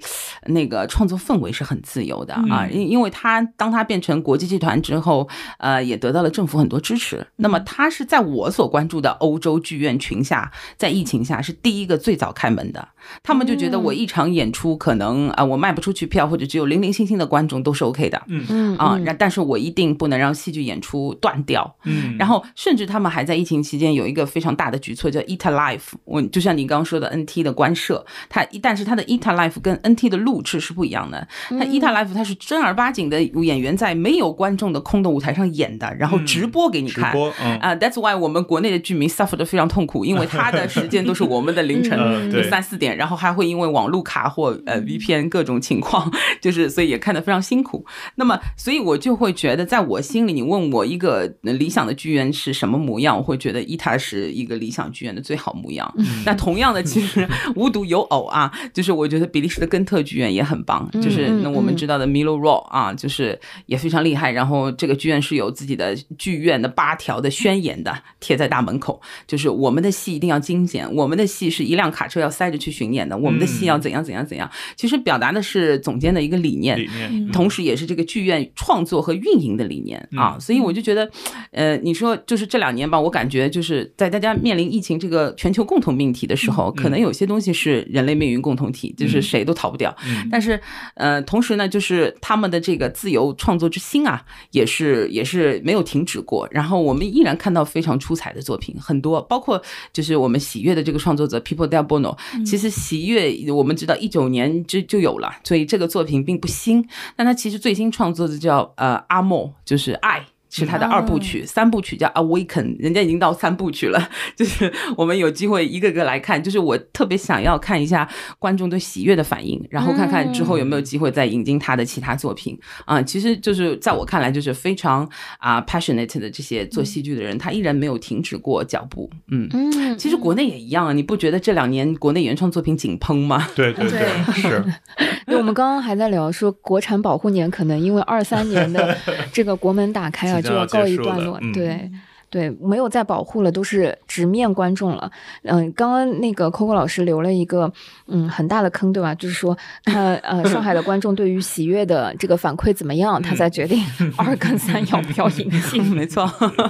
那个创作氛围是很自由的啊，因因为他当他变成国际剧团之后，呃，也得到了政府很多支持。那么他是在我所关注的欧洲剧院群下，在疫情下是第一个最早开门的。他们就觉得我一场演出可能啊、呃我卖不出去票，或者只有零零星星的观众都是 OK 的。嗯嗯啊，然但是我一定不能让戏剧演出断掉。嗯，然后甚至他们还在疫情期间有一个非常大的举措叫 ETA Life，我就像你刚刚说的 NT 的官设，它但是它的 ETA Life 跟 NT 的录制是不一样的。它 ETA Life 它是正儿八经的演员在没有观众的空的舞台上演的，然后直播给你看。直播，嗯，啊、t h a t s why 我们国内的剧迷 suffer 的非常痛苦，因为 他的时间都是我们的凌晨就三四点，然后还会因为网络卡或呃 VPN 各种情况，就是所以也看得非常辛苦。那么，所以我就会觉得，在我心里，你问我一个呃理想的剧院是什么模样，我会觉得伊塔是一个理想剧院的最好模样。那同样的，其实 无独有偶啊，就是我觉得比利时的根特剧院也很棒，就是嗯那我们嗯知道的 Milo Raw 啊，就是也非常厉害。然后这个剧院是有自己的剧院的八条的宣言的，贴在大门口，就是我们的戏一定要精简，我们的戏是一辆卡车要塞着去巡演的，我们的戏要怎样怎样怎样。其实表达的是总监的一个理念，理念，同时也是这个剧院创作和运营的理念啊，所以我就觉得，呃，你说就是这两年吧，我感觉就是在大家面临疫情这个全球共同命题的时候，可能有些东西是人类命运共同体，就是谁都逃不掉。嗯但是，呃，同时呢，就是他们的这个自由创作之心啊，也是也是没有停止过。然后我们依然看到非常出彩的作品，很多，包括就是我们喜悦的这个创作者 People Del Bono，其实喜悦我们知道一九年就就有了，所以这个作品并不新。但他其实最新创作的叫呃阿莫，就是爱。是他的二部曲，三部曲叫 Awaken，人家已经到三部曲了，就是我们有机会一个个来看。就是我特别想要看一下观众对喜悦的反应，然后看看之后有没有机会再引进他的其他作品啊、其实就是在我看来，就是非常啊、passionate 的这些做戏剧的人，他依然没有停止过脚步。嗯，嗯，其实国内也一样啊，你不觉得这两年国内原创作品井喷吗？对对对是，对，我们刚刚还在聊说，国产保护年可能因为二三年的这个国门打开啊，就要告一段落。嗯对对，没有再保护了，都是直面观众了。嗯，刚刚那个 Coco 老师留了一个嗯很大的坑，对吧？就是说，看 呃上海的观众对于喜悦的这个反馈怎么样，他才决定二跟三要不要引进。没错，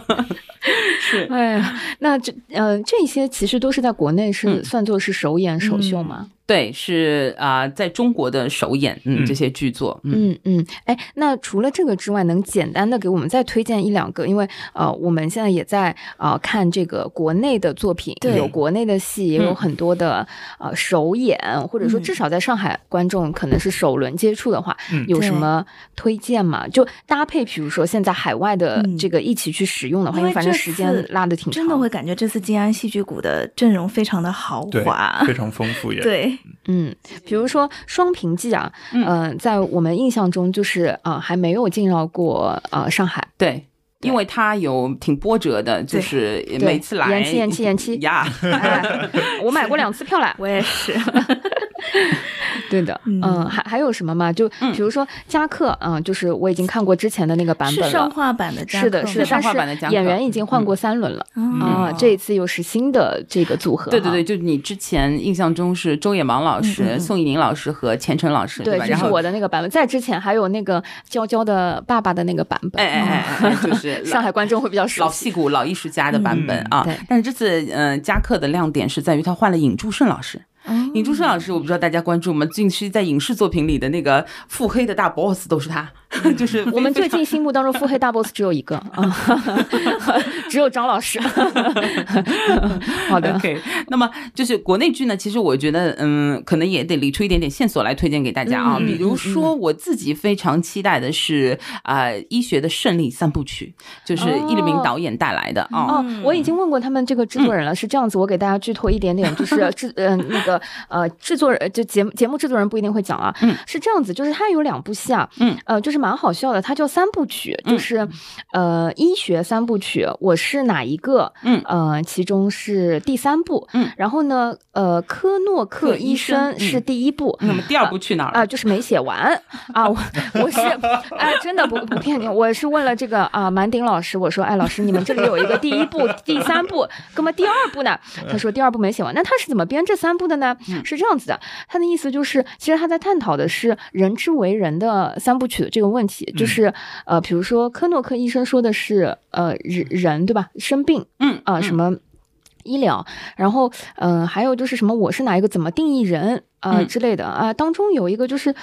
是。哎呀，那这呃这些其实都是在国内是嗯算作是首演首秀嘛？对，是啊、在中国的首演，嗯，嗯这些剧作，嗯，嗯嗯，哎，那除了这个之外，能简单的给我们再推荐一两个？因为呃，我们现在也在呃看这个国内的作品，对有国内的戏，也有嗯很多的、呃首演，或者说嗯至少在上海观众可能是首轮接触的话，嗯有什么推荐吗？就搭配，比如说现在海外的嗯这个一起去使用的话，因为反正时间拉的挺长，真的会感觉这次静安戏剧谷的阵容非常的豪华，非常丰富也，对，嗯，比如说《双屏记》啊，嗯呃，在我们印象中就是啊、呃还没有进到过呃上海。对。因为它有挺波折的，就是每次来延期延期延期呀，哎，我买过两次票了。我也是，对的，嗯嗯，还还有什么吗？就比如说加克，嗯，就是我已经看过之前的那个版本了。上画版的加是的，是的，上画版的加演员已经换过三轮了嗯啊，这一次又是新的这个组合。对对对，，就是你之前印象中是周野芒老师、宋以宁老师和钱晨老师，对，吧？然后这是我的那个版本。在之前还有那个娇娇的爸爸的那个版本，哎哎哎就是 上海观众会比较熟老。戏骨、老艺术家的版本啊对。但是这次，嗯，加克的亮点是在于他换了尹祝顺老师。尹祝生老师，我不知道大家关注我们？近期在影视作品里的那个腹黑的大 boss 都是他，就是我们最近心目当中腹黑大 boss 只有一个啊，只有张老师。好的，OK，那么就是国内剧呢，其实我觉得，嗯，可能也得理出一点点线索来推荐给大家啊。嗯比如说，我自己非常期待的是啊、呃医学的胜利三部曲》，就是易立明导演带来的啊。哦，我已经问过他们这个制作人了，是这样子，我给大家剧透一点点，就是制嗯那个呃制作人就节目节目制作人不一定会讲啊，嗯是这样子，就是他有两部戏啊，嗯呃就是蛮好笑的，它叫三部曲，就是呃医学三部曲，我是哪一个？嗯呃，其中是第三部，嗯，然后呢，呃科诺克克医医生生是嗯第一部，那么第二部去哪儿了？啊，就是没写完 啊！我我是哎，真的不不骗你，我是问了这个啊满鼎老师，我说哎老师，你们这里有一个第一部、第三部，那么第二部呢？他说第二部没写完，那他是怎么编这三部的呢？是这样子的，他的意思就是，其实他在探讨的是人之为人的三部曲的这个问题，就是呃，比如说科诺克医生说的是呃人人对吧？生病嗯啊、什么。医疗，然后，嗯、还有就是什么，我是哪一个，怎么定义人啊、嗯之类的啊、当中有一个就是，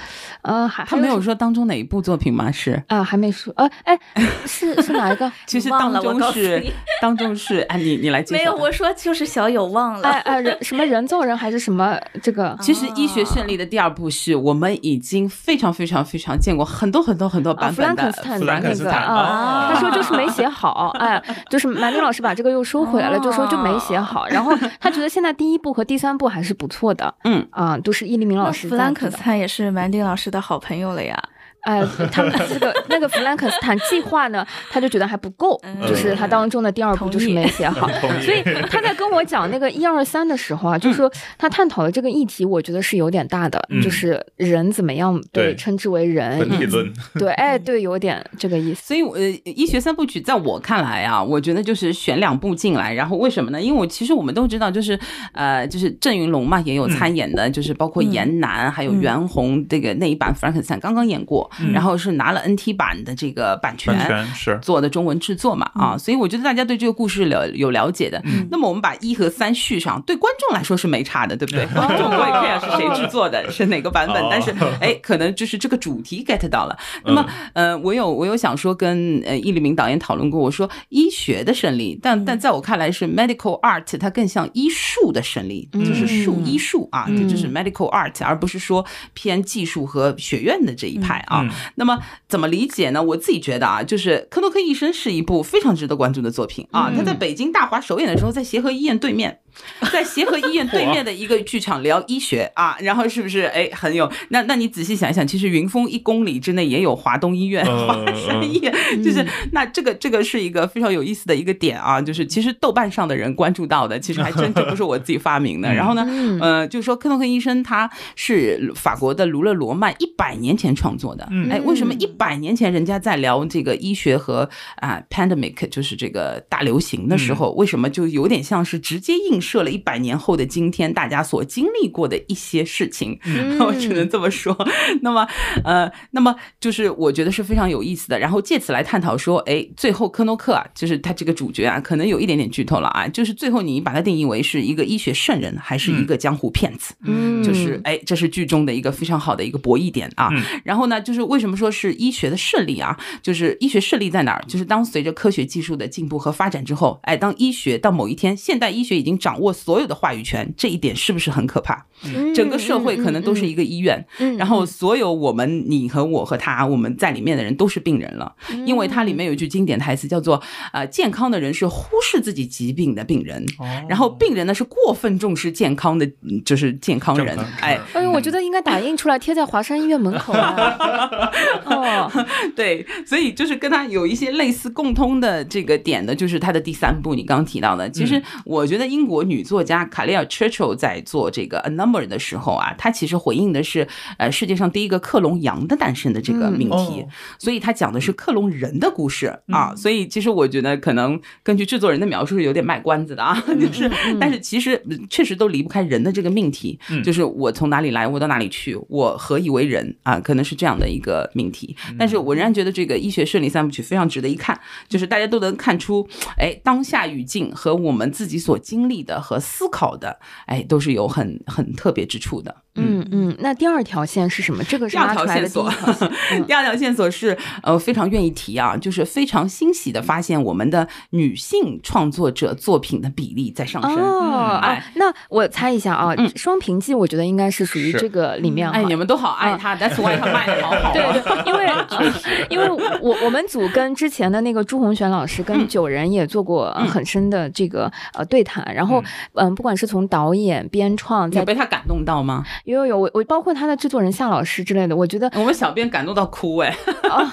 呃，还他没有说当中哪一部作品吗？是，啊、还没说，呃，哎，是是哪一个？其实当中是当中是，哎，你你来介绍。没有，我说就是小友忘了。哎哎，人什么人造人还是什么这个？其实《医学胜利》的第二部是我们已经非常非常非常见过很多很多很多啊，版本的弗兰肯斯坦弗的那个兰肯斯坦啊，哦他说就是没写好，哎，就是满丁老师把这个又收回来了，就说就没写好。然后他觉得现在第一部和第三部还是不错的，嗯啊，都是易立明老师弗兰肯在做的斯坦也是满丁老师的好朋友了呀。哎，他们 这个那个弗兰肯斯坦计划呢，他就觉得还不够，嗯就是他当中的第二部就是没写好，所以他在跟我讲那个一二三的时候啊，就是说他探讨的这个议题，我觉得是有点大的，嗯。就是人怎么样被对。称之为人，本体论，对，哎，对，有点这个意思。所以，呃，医学三部曲在我看来啊，我觉得就是选两部进来，然后为什么呢？因为我其实我们都知道，就是呃，就是郑云龙嘛，也有参演的，就是包括严楠、还有袁弘这个那一版《弗兰肯斯坦》刚刚演过，然后是拿了 NT 版的这个版权。是做的中文制作嘛啊，所以我觉得大家对这个故事了有了解的。那么我们把一和三续上，对观众来说是没差的，对不对？观众不会 care 是谁制作的，是哪个版本哦，但是 哎，可能就是这个主题 get 到了。那么呃，我有我有想说跟呃易立明导演讨论过，我说医学的胜利，但但在我看来是 medical art，它更像医术的胜利，就是术医术啊，这就是 medical art，而不是说偏技术和学院的这一派啊。那么怎么理解呢？我自己觉得啊，就是《科诺克医生》是一部非常值得关注的作品啊。他在北京大华首演的时候，在协和医院对面，在协和医院对面的一个剧场聊医学啊，然后是不是哎很有？那那你仔细想一想，其实云峰一公里之内也有华东医院、嗯华山医院，就是那这个这个是一个非常有意思的一个点啊，就是其实豆瓣上的人关注到的，其实还真这不是我自己发明的。然后呢，呃，就是说克诺克医生他是法国的卢勒罗曼一百年前创作的，哎，为什么一百年前人家在聊这个医学和啊 pandemic 就是这个大流行的时候，为什么就有点像是直接映射了一百年后的今天大家所经历过的一些事情？我只能这么说。那么，呃，那么就是我觉得是非常有意思的。然后借此来探讨说，哎，最后科诺克啊，就是他这个主角啊，可能有一点点剧透了啊，就是最后你把他定义为是一个医学圣人，还是一个江湖骗子？嗯，就是哎，这是剧中的一个非常好的一个博弈点啊。然后呢，就是为什么说是医学的胜利啊？就是医学胜利在哪儿？就是当随着科学技术的进步和发展之后，哎，当医学到某一天，现代医学已经掌握所有的话语权，这一点是不是很可怕？整个社会可能都是一个医院，嗯，然后所有我们你和我和他我们在里面的人都是病人了，因为它里面有一句经典台词叫做呃，健康的人是忽视自己疾病的病人，然后病人呢是过分重视健康的，嗯就是健康人，哎，哎呦，我觉得应该打印出来贴在华山医院门口啊。哦，对，所以就是跟他有一些类似共通的这个点的，就是他的第三部你刚刚提到的。其实我觉得英国女作家卡利尔·切 l 在做这个《A Number》的时候啊，她其实回应的是呃世界上第一个克隆羊的诞生的这个命题，哦。所以她讲的是克隆人的故事啊。所以其实我觉得可能根据制作人的描述是有点卖关子的啊，就是但是其实嗯确实都离不开人的这个命题，就是我从哪里来，我到哪里去，我何以为人啊，可能是这样的一个命题。但是我仍然觉得这个医学胜利三部曲非常值得一看，就是大家都能看出，哎，当下语境和我们自己所经历的的和思考的，哎，都是有很很特别之处的。嗯嗯，那第二条线是什么？这个是第二条线索 第二条线索是，呃，非常愿意提啊，就是非常欣喜的发现我们的女性创作者作品的比例在上升。哦，哎啊，那我猜一下啊，嗯双屏记》我觉得应该是属于这个里面。哎，你们都好爱他，但是外他卖的好 好、啊。对对，因为 因为我我们组跟之前的那个朱红璇老师跟嗯九人也做过呃很深的这个呃对谈，然后嗯，不管是从导演、编创，你有在被他感动到吗？有有有我我包括他的制作人夏老师之类的，我觉得我们小编感动到哭哎、啊，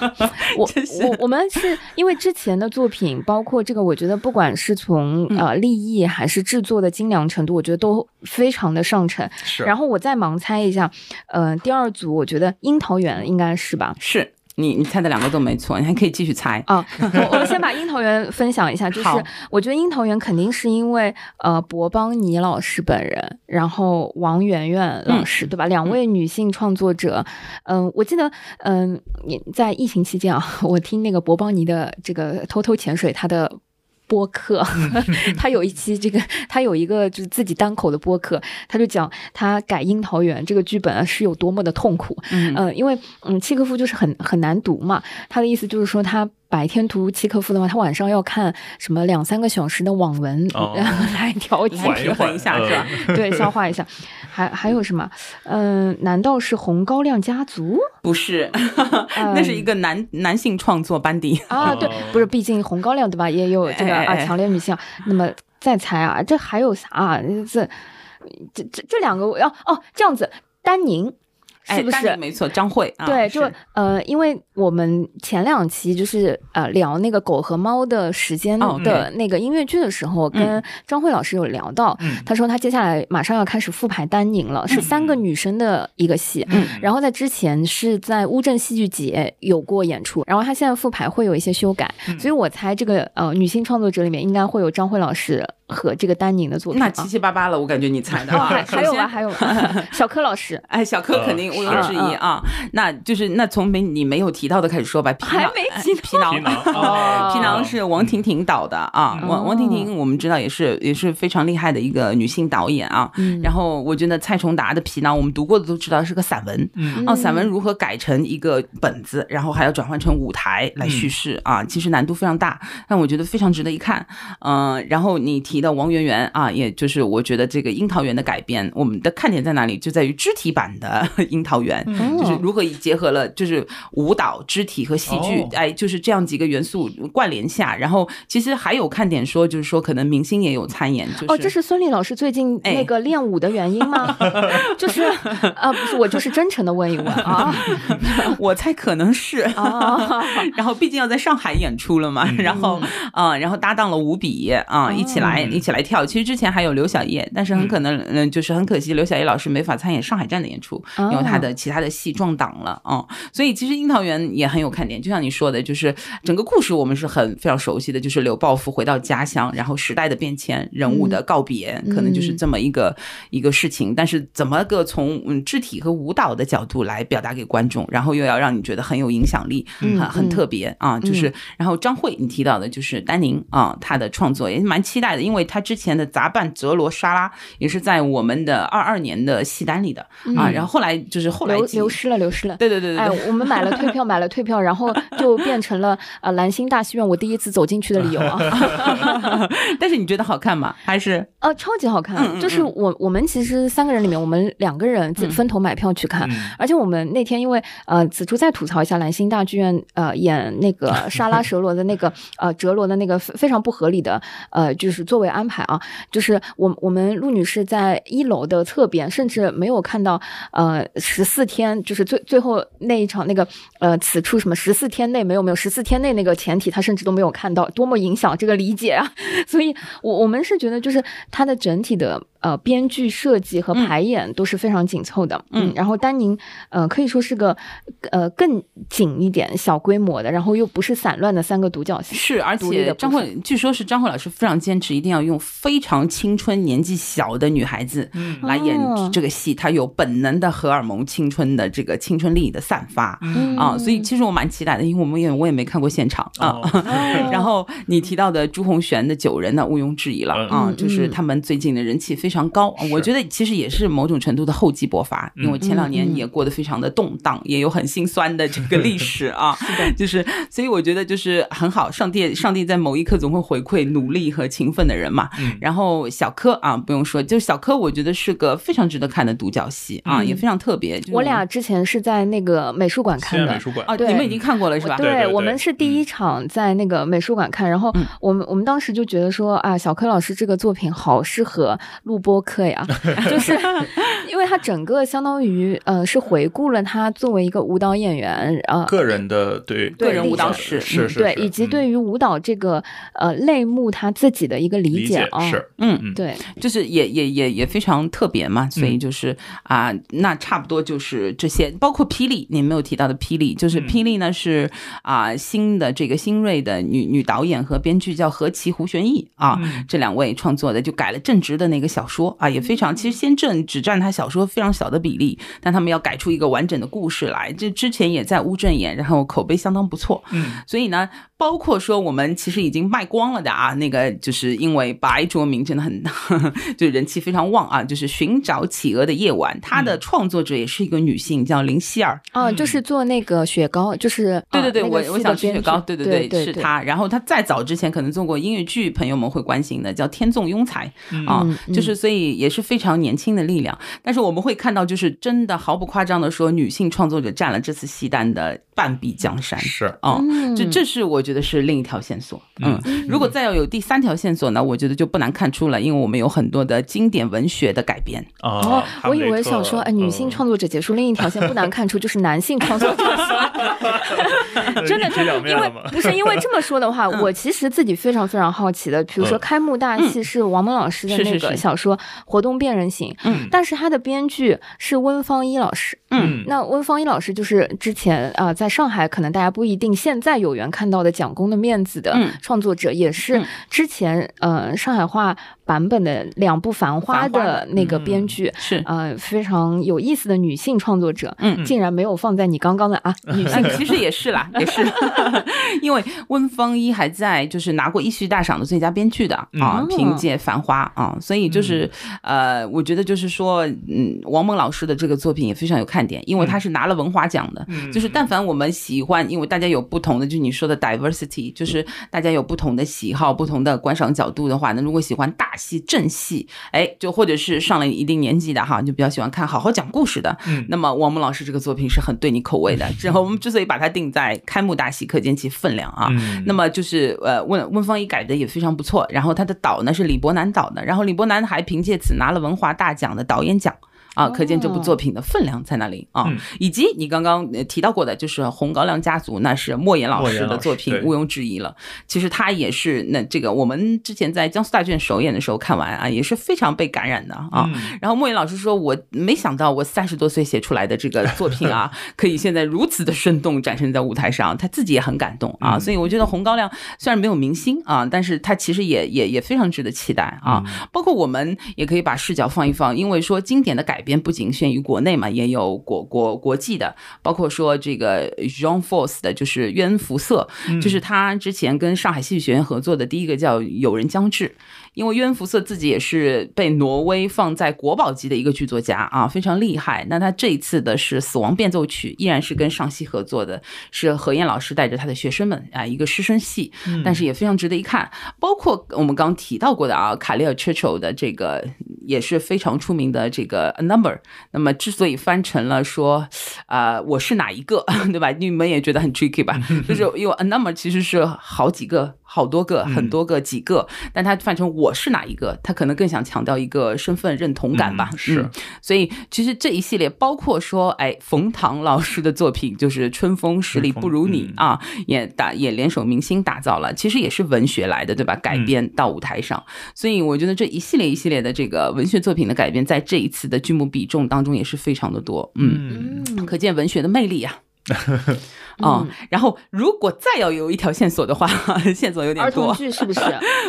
我我我们是因为之前的作品，包括这个，我觉得不管是从嗯呃立意还是制作的精良程度，我觉得都非常的上乘。是然后我再盲猜一下，呃，第二组我觉得樱桃园应该是吧？是你你猜的两个都没错，你还可以继续猜。啊，我我们先把樱桃园分享一下，就是我觉得樱桃园肯定是因为呃博邦尼老师本人，然后王媛媛老师、对吧？两位女性创作者，嗯、我记得嗯、你在疫情期间啊，我听那个博邦尼的这个偷偷潜水，他的。播客，他有一期这个，他有一个就是自己单口的播客，他就讲他改《樱桃园》这个剧本啊是有多么的痛苦，嗯。嗯，因为嗯契诃夫就是很很难读嘛，他的意思就是说他白天读契诃夫的话，他晚上要看什么两三个小时的网文、哦。来调节，平衡一下是吧？对，消化一下。还还有什么？嗯、难道是红高粱家族？不是，那是一个男男性创作班底。啊，对哦，不是，毕竟红高粱对吧，也有这个啊哎哎哎强烈女性。那么再猜啊，这还有啥啊？这这这这两个我要哦，这样子，丹宁。是不是哎？没错，张慧。啊、对，就呃，因为我们前两期就是呃聊那个狗和猫的时间哦的那个音乐剧的时候，跟张慧老师有聊到，嗯他说他接下来马上要开始复排丹宁了，是三个女生的一个戏，嗯然后在之前是在乌镇戏剧节有过演出，然后他现在复排会有一些修改，嗯所以我猜这个呃女性创作者里面应该会有张慧老师和这个丹宁的作品啊。那七七八八了，我感觉你猜的哦，啊。还还有吧，还有吧，小柯老师。哎，小柯肯定毋庸置疑啊。那就是那从没你没有提到的开始说吧。皮还囊没提到皮囊皮囊 哦皮囊是王婷婷导的啊。王王婷婷我们知道也是也是非常厉害的一个女性导演啊。嗯然后我觉得蔡崇达的皮囊我们读过的都知道是个散文。嗯哦，散文如何改成一个本子，然后还要转换成舞台来叙事啊，其实难度非常大，但我觉得非常值得一看。嗯、然后你提到王媛媛啊，也就是我觉得这个樱桃园的改编，我们的看点在哪里？就在于肢体版的樱桃园，就是如何以结合了就是舞蹈、肢体和戏剧，哦。哎，就是这样几个元素关联下，然后其实还有看点说，就是说可能明星也有参演，就是哦，这是孙俪老师最近哎。那个练舞的原因吗？就是啊，不是，我就是真诚的问一问啊。我猜可能是。啊，然后毕竟要在上海演出了嘛，然后啊、然后搭档了五比啊、一起来一起来跳。其实之前还有刘晓叶，但是很可能嗯、就是很可惜刘晓叶老师没法参演上海站的演出，因为他的其他的戏撞档了啊、所以其实樱桃园也很有看点，就像你说的，就是整个故事我们是很非常熟悉的，就是刘抱负回到家乡，然后时代的变迁，人物的告别，可能就是这么一个一个事情。但是怎么个从嗯肢体和舞蹈的角度来表达给观众，然后又要让你觉得很有影响力，嗯很很特别啊，就是嗯然后张慧你提到的就是丹宁啊，她的创作也蛮期待的，因为她之前的杂扮哲罗沙拉也是在我们的二二年的戏单里的啊，然后后来就是后来流流失了，流失了。对对对对哎，，我们买了退票，买了退票，然后就变成了呃蓝星大戏院我第一次走进去的理由啊。但是你觉得好看吗？还是呃，超级好看，嗯嗯就是我我们其实三个人里面，我们两个人分头买票去看，嗯而且我们那天因为呃，子珠再吐槽一下蓝星大剧院呃演那个莎拉蛇罗的那个呃哲罗的那个非非常不合理的呃就是座位安排啊，就是我我们陆女士在一楼的侧边，甚至没有看到呃十四天，就是最最后那一场那个呃此处什么十四天内没有没有十四天内那个前提，他甚至都没有看到，多么影响这个理解啊！所以我我们是觉得就是它的整体的呃编剧设计和排演都是非常紧凑的，嗯。嗯，然后丹宁呃可以说是个呃更紧一点、小规模的，然后又不是散乱的三个独角戏，是，而且张慧据说是张慧老师非常坚持，一定要用非常青春、年纪小的女孩子来演哦这个戏，她有本能的荷尔蒙浓青春的这个青春力的散发。嗯。啊，所以其实我蛮期待的，因为我们也我也没看过现场啊。哦。然后你提到的朱红璇的九人呢，毋庸置疑了嗯。啊，嗯。就是他们最近的人气非常高，我觉得其实也是某种程度的厚积薄发，因为前两年也过得非常的动荡，也有很心酸的这个历史啊，就是所以我觉得就是很好，上帝上帝在某一刻总会回馈努力和勤奋的人嘛。嗯。然后小柯啊，不用说，就小柯，我觉得是个非常值得看的独角戏啊，嗯。也非常特别。就是我俩之前是在那个美术馆看的美术馆啊，对你们已经看过了是吧？对对对我们是第一场在那个美术馆看，然后嗯。我们我们当时就觉得说啊，小柯老师这个作品好适合录播课呀，就是因为他整个相当于呃是回顾了他作为一个舞蹈演员呃个人的对个人舞蹈史是是对，是以及嗯。对于舞蹈这个呃类目他自己的一个理理解啊，是嗯，嗯。对，就是也也也也非常特别嘛，所以嗯。就是啊、那差不多就是这些，包括霹雳，你没有提到的霹雳，就是嗯。霹雳呢是啊、新的这个新锐的女女导演和编剧叫何其胡玄义啊，嗯这两位创作的就改了正直的那个小说啊，也非常其实先正只占他小说非常小的比例，但他们要改出一个完整的故事来，这之前也在乌镇演，然后口碑相当不错，嗯。所以呢，包括说我们其实已经卖光了的啊，那个就是因为白卓明真的很，就人气非常旺啊，就是《寻找企鹅的夜晚》，他的创作者也是一个女性，叫林希儿。哦，就是做那个雪糕，就是对对对，啊我我想吃雪糕，对对对对，是她。然后她再早之前可能做过音乐剧，朋友们会关心的，叫《天纵庸才》啊就是所以也是非常年轻的力量。但是我们会看到，就是真的毫不夸张的说，女性创作者占了这次戏单的半壁江山。是哦，嗯这这是我觉得是另一条线索。嗯，如果再要有第三条线索呢，我觉得就不难看出了，因为我们有很多的经典文学的改编。啊哦，我以为想说，哎，女性嗯创作者结束，另一条线不难看出就是男性创作者。真的因为？不是因为这么说的话，嗯。我其实自己非常非常好奇的，比如说嗯。开幕大戏是王蒙老师的那个小说《活动变人形》，嗯。但是他的编剧是温方一老师。嗯。那温方一老师就是之前啊、呃在上海可能大家不一定现在有缘看到的《蒋公的面子》的嗯。创作者，也是嗯。之前呃上海话版本的两部《繁花》的的那个嗯编剧。是。呃，非常有意思的女性创作者，嗯。竟然没有放在你刚刚的啊，女性。哎，其实也是啦，也是，因为温芳一还在就是拿过一戏大赏的最佳编剧的啊，嗯凭借《繁花》啊，所以就是呃，我觉得就是说，嗯，王蒙老师的这个作品也非常有看点，因为他是拿了文华奖的，嗯。就是但凡我们喜欢，因为大家有不同的，就你说的 diversity，就是大家有不同的喜好、不同的观赏角度的话，那如果喜欢大戏、正戏，哎，就或者是上了一定年纪的哈，就比较喜欢看好好讲故事的，嗯那么王蒙老师这个作品是很对你口味的。之后我们之所以把它定在开幕大戏，可见其分量啊。嗯那么就是呃，温温芳一改的也非常不错，然后他的导呢是李伯南导的，然后李伯南还凭借此拿了文华大奖的导演奖。啊，可见这部作品的分量在那里啊？嗯以及你刚刚呃提到过的，就是《红高粱家族》，那是莫言老师莫言老师的作品，毋庸置疑了。其实他也是那这个我们之前在江苏大剧院首演的时候看完啊，也是非常被感染的啊。嗯然后莫言老师说：“我没想到我三十多岁写出来的这个作品啊，可以现在如此的生动展现在舞台上，他自己也很感动啊。嗯所以我觉得《红高粱》虽然没有明星啊，但是他其实也也也非常值得期待啊。包括我们也可以把视角放一放，因为说经典的改编不仅限于国内嘛，也有国国国际的，包括说这个 Jean Force 的，就是约恩福瑟，就是他之前跟上海戏剧学院合作的第一个叫《友人将至》。因为约恩福瑟自己也是被挪威放在国宝级的一个剧作家啊，非常厉害。那他这一次的是《死亡变奏曲》，依然是跟上戏合作的，是何燕老师带着他的学生们啊，一个师生戏，但是也非常值得一看。包括我们刚提到过的啊，卡利尔 Churchill 的这个也是非常出名的这个 A Number。那么之所以翻成了说，啊，我是哪一个，对吧？你们也觉得很 tricky 吧？就是因为 A Number 其实是好几个、好多个、很多个、几个，但他翻成我是哪一个，他可能更想强调一个身份认同感吧。嗯是嗯所以其实这一系列包括说，哎，冯唐老师的作品就是《春风十里不如你嗯》啊，也打也联手明星打造了，其实也是文学来的，对吧？改编到舞台上，所以我觉得这一系列一系列的这个文学作品的改编，在这一次的剧目比重当中也是非常的多。嗯，嗯，可见文学的魅力啊。啊、然后如果再要有一条线索的话，线索有点儿童多。剧是不是？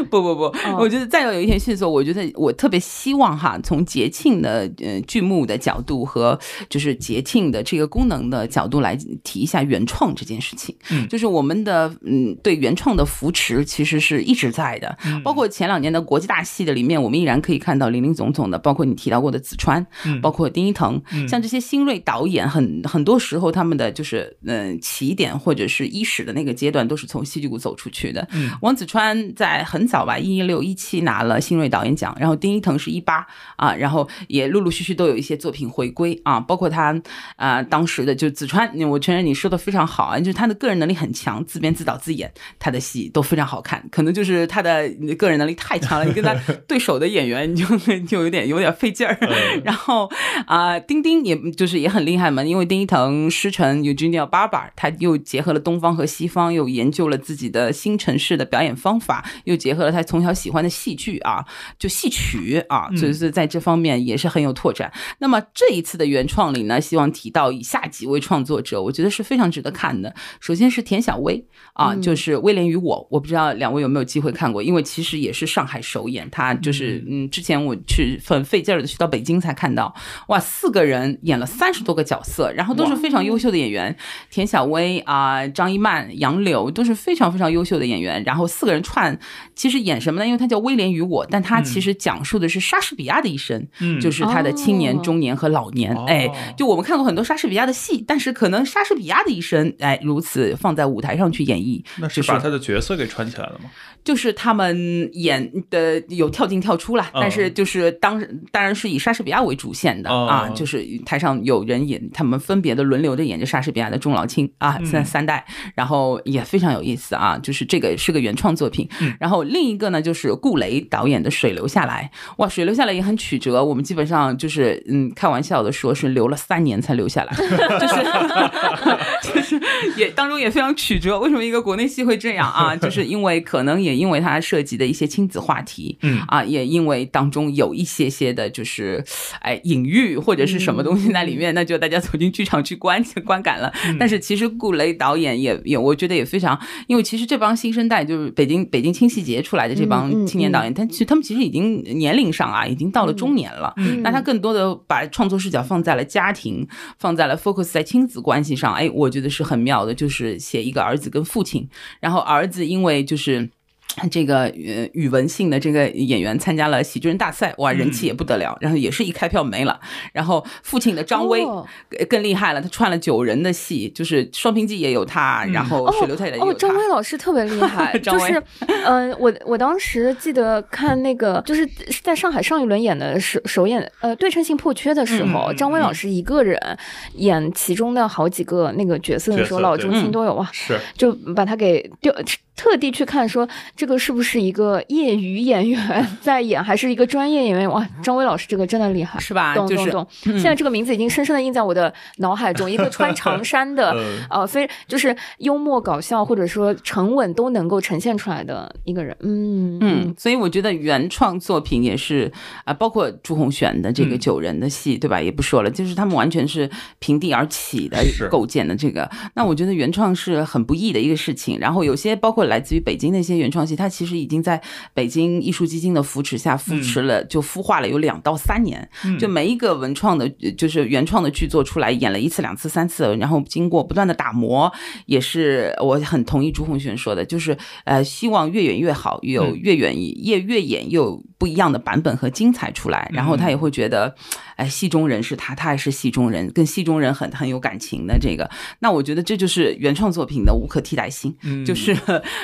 不 不不，哦我觉得再要有一条线索，我觉得我特别希望哈，从节庆的呃剧目的角度和就是节庆的这个功能的角度来提一下原创这件事情。嗯。就是我们的嗯对原创的扶持其实是一直在的，嗯。包括前两年的国际大戏的里面，我们依然可以看到林林总总的，包括你提到过的子川，嗯。包括丁一腾，嗯。像这些新锐导演，很很多时候他们的就是嗯、呃起点或者是伊始的那个阶段，都是从戏剧谷走出去的。嗯王子川在很早吧，一六一七拿了新锐导演奖，然后丁一腾是一八啊，然后也陆陆续续都有一些作品回归啊，包括他啊、当时的就子川，我承认你说的非常好啊，就是他的个人能力很强，自编自导自演，他的戏都非常好看，可能就是他的个人能力太强了，你跟他 对手的演员你就就有点有点费劲儿。嗯 然后啊、丁丁也就是也很厉害嘛，因为丁一腾师承 Eugenia Barber，他又结合了东方和西方，又研究了自己的新城市的表演方法，又结合了他从小喜欢的戏剧啊，就戏曲啊，所以是在这方面也是很有拓展。那么这一次的原创里呢，希望提到以下几位创作者，我觉得是非常值得看的。首先是田小薇啊，嗯就是《威廉与我》，我不知道两位有没有机会看过，因为其实也是上海首演，他就是嗯，之前我去很费劲儿的去到北京才看到，哇，四个人演了三十多个角色，然后都是非常优秀的演员，田小薇啊、张一曼、杨柳都是非常非常优秀的演员，然后四个人串，其实演什么呢？因为他叫《威廉与我》，但他其实讲述的是莎士比亚的一生，嗯就是他的青年、哦中年和老年。哦哎，就我们看过很多莎士比亚的戏，但是可能莎士比亚的一生，哎，如此放在舞台上去演绎，那是是把他的角色给串起来了吗？就是他们演的有跳进跳出啦，嗯但是就是当当然是以莎士比亚为主线的、哦啊，就是台上有人演，他们分别的轮流着演着莎士比亚的中老青啊嗯三三代，然后也非常有意思啊，就是这个是个原创作品。嗯然后另一个呢就是顾雷导演的《水流下来》，哇，《水流下来》也很曲折，我们基本上就是嗯开玩笑的说是流了三年才流下来，就是就是也当中也非常曲折。为什么一个国内戏会这样啊？就是因为可能也因为它涉及的一些亲子话题，嗯啊，也因为当中有一些些的，就是哎隐喻或者是什么东西在里面，那就大家走进剧场去观观感了。但是其实顾雷导演也也，我觉得也非常，因为其实这帮新生代就是北京北京青戏节出来的这嗯帮嗯青年导演，他其实他们其实已经年龄上啊，已经到了中年了。嗯那他更多的把创作视角放在了家庭，放在了 focus 在亲子关系上，哎，我觉得是很妙的，就是写一个儿子跟父亲，然后儿子因为就是。这个呃语文性的这个演员参加了喜剧人大赛，哇，人气也不得了，然后也是一开票没了。然后父亲的张威哦更更厉害了，他串了九人的戏，就是双平记也有他，然后水流太太也有哦，他。张威老师特别厉 害，张威就是，嗯、我我当时记得看那个，就是是在上海上一轮演的首首演，呃，对称性破缺的时候，张威老师一个人演其中的好几个那个角色的时候，老中青嗯都有哇，是，就把他给丢。特地去看说这个是不是一个业余演员 在演，还是一个专业演员？哇，张威老师这个真的厉害，是吧？就是懂懂懂。现在这个名字已经深深的印在我的脑海中，一个穿长 衫的，嗯呃，非就是幽默搞笑或者说沉稳都能够呈现出来的一个人。嗯嗯，所以我觉得原创作品也是啊、包括朱红选的这个嗯九人的戏，对吧？也不说了，就是他们完全是平地而起的构建的这个。那我觉得原创是很不易的一个事情。然后有些包括来自于北京的一些原创戏，它其实已经在北京艺术基金的扶持下扶持了，就孵化了有两到三年。嗯。就每一个文创的，就是原创的剧作出来，演了一次、两次、三次，然后经过不断的打磨，也是我很同意朱红轩说的，就是呃，希望越演越好，有嗯。越演越越演又有不一样的版本和精彩出来，然后他也会觉得，哎，戏中人是他，他也是戏中人，跟戏中人很很有感情的这个，那我觉得这就是原创作品的无可替代性。嗯 就是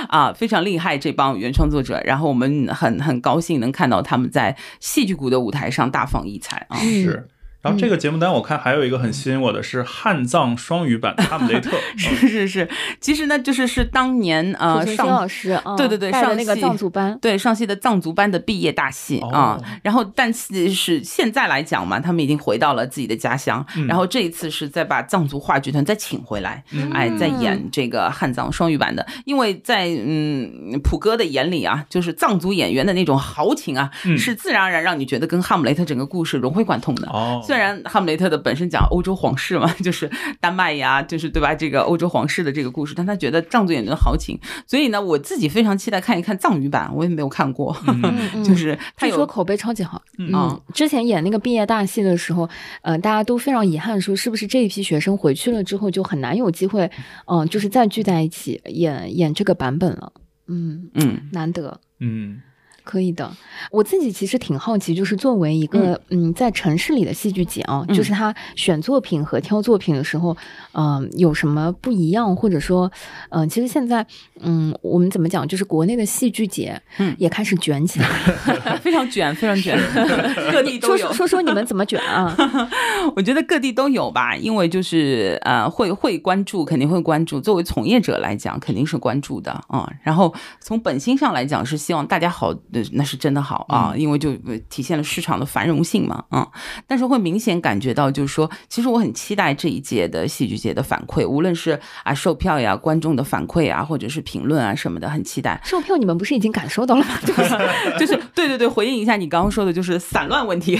啊，非常厉害这帮原创作者，然后我们很很高兴能看到他们在戏剧谷的舞台上大放异彩啊。是。然后这个节目单我看还有一个很吸引我的是汉藏双语版《哈姆雷特 》是是是，其实呢，就是是当年濮呃存昕老上。师啊，对对对上那个戏藏族班，对上戏的藏族班的毕业大戏啊、哦然后但是是现在来讲嘛，他们已经回到了自己的家乡，嗯。然后这一次是再把藏族话剧团再请回来，嗯哎，再演这个汉藏双语版的，因为在嗯普哥的眼里啊，就是藏族演员的那种豪情啊，嗯。是自然而然让你觉得跟哈姆雷特整个故事融会贯通的。哦，虽虽然哈姆雷特的本身讲欧洲皇室嘛，就是丹麦呀，就是对吧？这个欧洲皇室的这个故事，但他觉得藏族演员的豪情，所以呢，我自己非常期待看一看藏语版，我也没有看过，就是他说口碑超级好。嗯嗯，之前演那个毕业大戏的时候，呃，大家都非常遗憾，说是不是这一批学生回去了之后就很难有机会，嗯、就是再聚在一起演演这个版本了。嗯，嗯难得。嗯可以的，我自己其实挺好奇，就是作为一个嗯在城市里的戏剧节啊，嗯就是他选作品和挑作品的时候，嗯、有什么不一样，或者说，嗯、其实现在嗯我们怎么讲，就是国内的戏剧节嗯也开始卷起来，非常卷，非常卷，各地都有说说。说说你们怎么卷啊？我觉得各地都有吧，因为就是呃，会会关注，肯定会关注。作为从业者来讲，肯定是关注的啊、然后从本心上来讲，是希望大家好，呃那是真的好啊，因为就呃体现了市场的繁荣性嘛，嗯。但是会明显感觉到，就是说，其实我很期待这一届的戏剧节的反馈，无论是啊售票呀、观众的反馈啊，或者是评论啊什么的，很期待。售票你们不是已经感受到了吗？就是 就是对对对，回应一下你刚刚说的，就是散乱问题。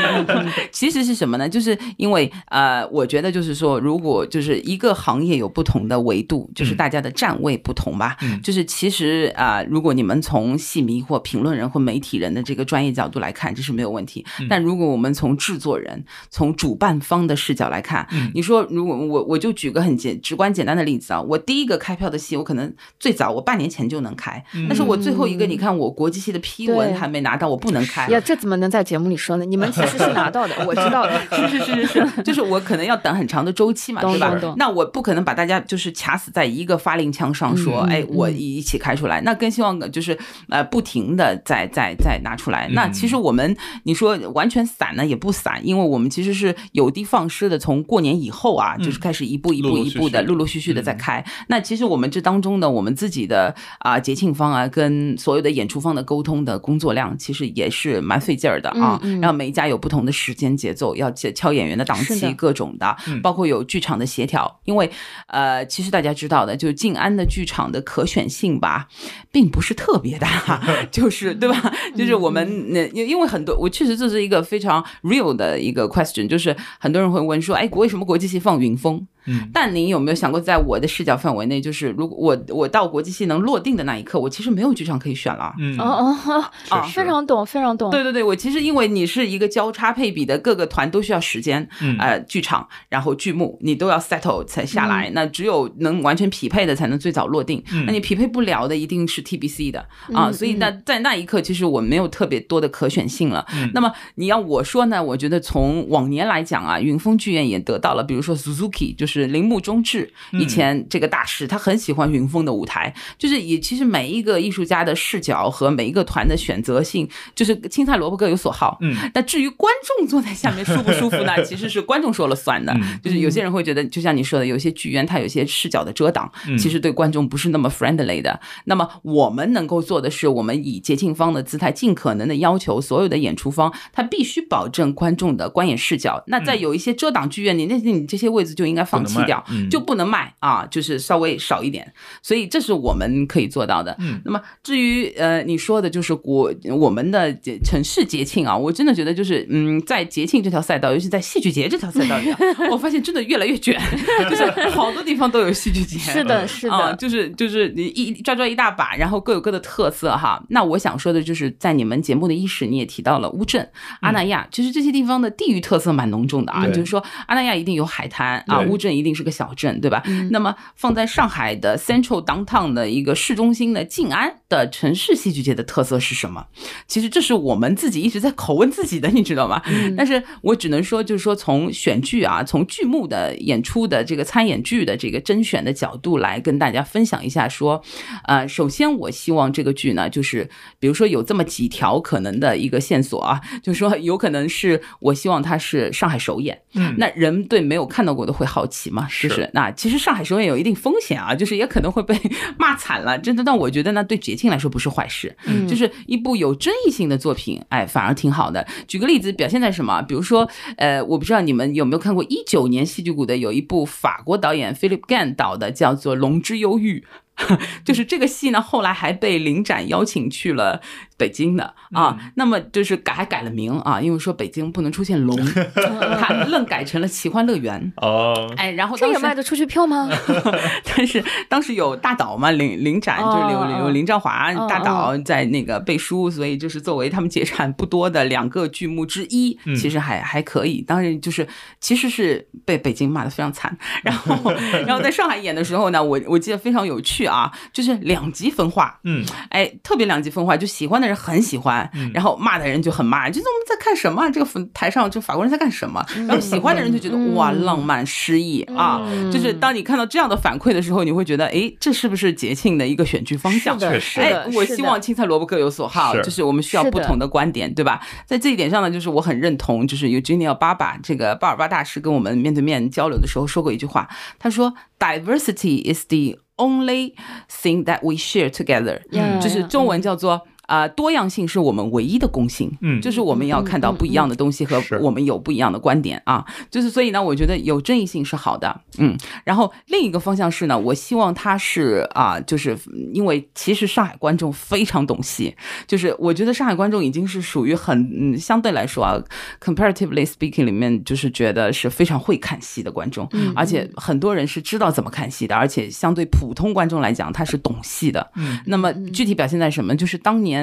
其实是什么呢？就是因为呃，我觉得就是说，如果就是一个行业有不同的维度，就是大家的站位不同吧。嗯就是其实啊、如果你们从戏迷或评论人或媒体人的这个专业角度来看，这是没有问题。但如果我们从制作人、从主办方的视角来看，嗯你说如果我我就举个很简直观简单的例子啊，我第一个开票的戏，我可能最早我半年前就能开，但是我最后一个，你看我国际戏的批文还没拿到，我不能开。呀，这怎么能在节目里说呢？你们其实是拿到的，我知道的。是是是是是，就是我可能要等很长的周期嘛，对吧？那我不可能把大家就是卡死在一个发令枪上说，哎，我嗯一起开出来。那更希望就是呃不停的再再再拿出来。那其实我们你说完全散呢也不散，因为我们其实是有的放矢的，从过年以后啊，就是开始一步一步一步的陆陆续续的在开。那其实我们这当中呢我们自己的啊节庆方啊，跟所有的演出方的沟通的工作量，其实也是蛮费劲儿的啊。然后每一家有不同的时间节奏，要敲敲演员的档期，各种的，包括有剧场的协调。因为呃，其实大家知道的，就静安的剧场的可选性吧，并不是特别大，就是对吧？就是我们那因因为很多，我确实这是一个非常 real 的一个 question，就是很多人会问说，哎，为什么国际戏放云峰？嗯，但您有没有想过，在我的视角范围内，就是如果我我到国际戏能落定的那一刻，我其实没有剧场可以选了。嗯。哦哦哦，非常懂，非常懂。对对对，我其实因为你是一个交叉配比的，各个团都需要时间，嗯。呃，剧场，然后剧目，你都要 settle 才下来，那只有能完全匹配的才能最早落定，嗯。那你匹配不了的一定是 TBC 的。啊，嗯所以那在那一刻，其实我没有特别多的可选性了。嗯。那么你要我说呢，我觉得从往年来讲啊，云峰剧院也得到了，比如说 Suzuki，就是铃木忠志嗯以前这个大师，他很喜欢云峰的舞台，就是也其实每一个艺术家的视角和每一个团的选择性，就是青菜萝卜各有所好。嗯，那至于观众坐在下面舒不舒服呢？其实是观众说了算的。嗯就是有些人会觉得，就像你说的，有些剧院它有些视角的遮挡，嗯其实对观众不是那么 friendly 的。那么我们能够做的是，我们以节庆方的姿态，尽可能的要求所有的演出方，他必须保证观众的观演视角。那在有一些遮挡剧院，你那你这些位置就应该放弃掉就不能卖啊，就是稍微少一点。所以这是我们可以做到的。嗯那么至于呃你说的就是国我们的节城市节庆啊，我真的觉得就是嗯，在节庆这条赛道，尤其在戏剧节这条赛道里啊，我发现真的越来越卷，就是好多地方都有戏剧节。是的，是啊，的，就是就是你一抓抓一大把，然后各有各的特色哈。那我想说的就是，在你们节目的伊始，你也提到了乌镇、阿那亚，其实这些地方的地域特色蛮浓重的啊。就是说，阿那亚一定有海滩啊，乌镇一定是个小镇，对吧？那么放在上海的 Central Downtown 的一个市中心的静安的城市戏剧节的特色是什么？其实这是我们自己一直在拷问自己的，你知道吗？但是我只能说，就是说从选剧啊，从剧目的演出的这个参演剧的这个甄选的角度来跟大家分享一下，说，呃，首先我希望这个剧呢，就是比如说有这么几条可能的一个线索啊，就是说有可能是我希望它是上海首演，嗯那人对没有看到过的会好奇嘛，是就是那其实上海首演有一定风险啊，就是也可能会被 骂惨了，真的，但我觉得呢，对节庆来说不是坏事，嗯就是一部有争议性的作品，哎，反而挺好的。举个例子，表现在什么？比如说，呃，我不知道你们有没有看过一九年戏剧谷的有一部法国导演 Philip Gan 导的，叫做《龙之忧郁》。就是这个戏呢，后来还被领展邀请去了北京的啊。那么就是改还改了名啊，因为说北京不能出现龙，他愣改成了奇幻乐园。哦，哎，然后这当时个卖得出去票吗？但是当时有大导嘛，林林展就是有哦有林兆华哦大导在那个背书，所以就是作为他们解产不多的两个剧目之一，嗯其实还还可以。当然就是其实是被北京骂得非常惨，然后然后在上海演的时候呢，我我记得非常有趣啊，就是两极分化，嗯，哎，特别两极分化，就喜欢的人很喜欢，然后骂的人就很骂，就是我们在看什么啊？这个台上就法国人在干什么？然后喜欢的人就觉得、哇，浪漫诗意啊！就是当你看到这样的反馈的时候，你会觉得，哎，这是不是节庆的一个选剧方向？确实哎，，我希望青菜萝卜各有所好，是就是我们需要不同的观点，对吧？在这一点上呢，就是我很认同，就是 Eugenia 巴巴这个巴尔巴大师跟我们面对面交流的时候说过一句话，他说：“Diversity is the only thing that we share together。”嗯就是中文叫做。啊、多样性是我们唯一的共性，嗯就是我们要看到不一样的东西和我们有不一样的观点啊，就是所以呢，我觉得有争议性是好的，嗯，然后另一个方向是呢，我希望他是啊，就是因为其实上海观众非常懂戏，就是我觉得上海观众已经是属于很嗯相对来说啊，comparatively speaking 里面就是觉得是非常会看戏的观众，而且很多人是知道怎么看戏的，而且相对普通观众来讲，他是懂戏的。嗯，那么具体表现在什么？就是当年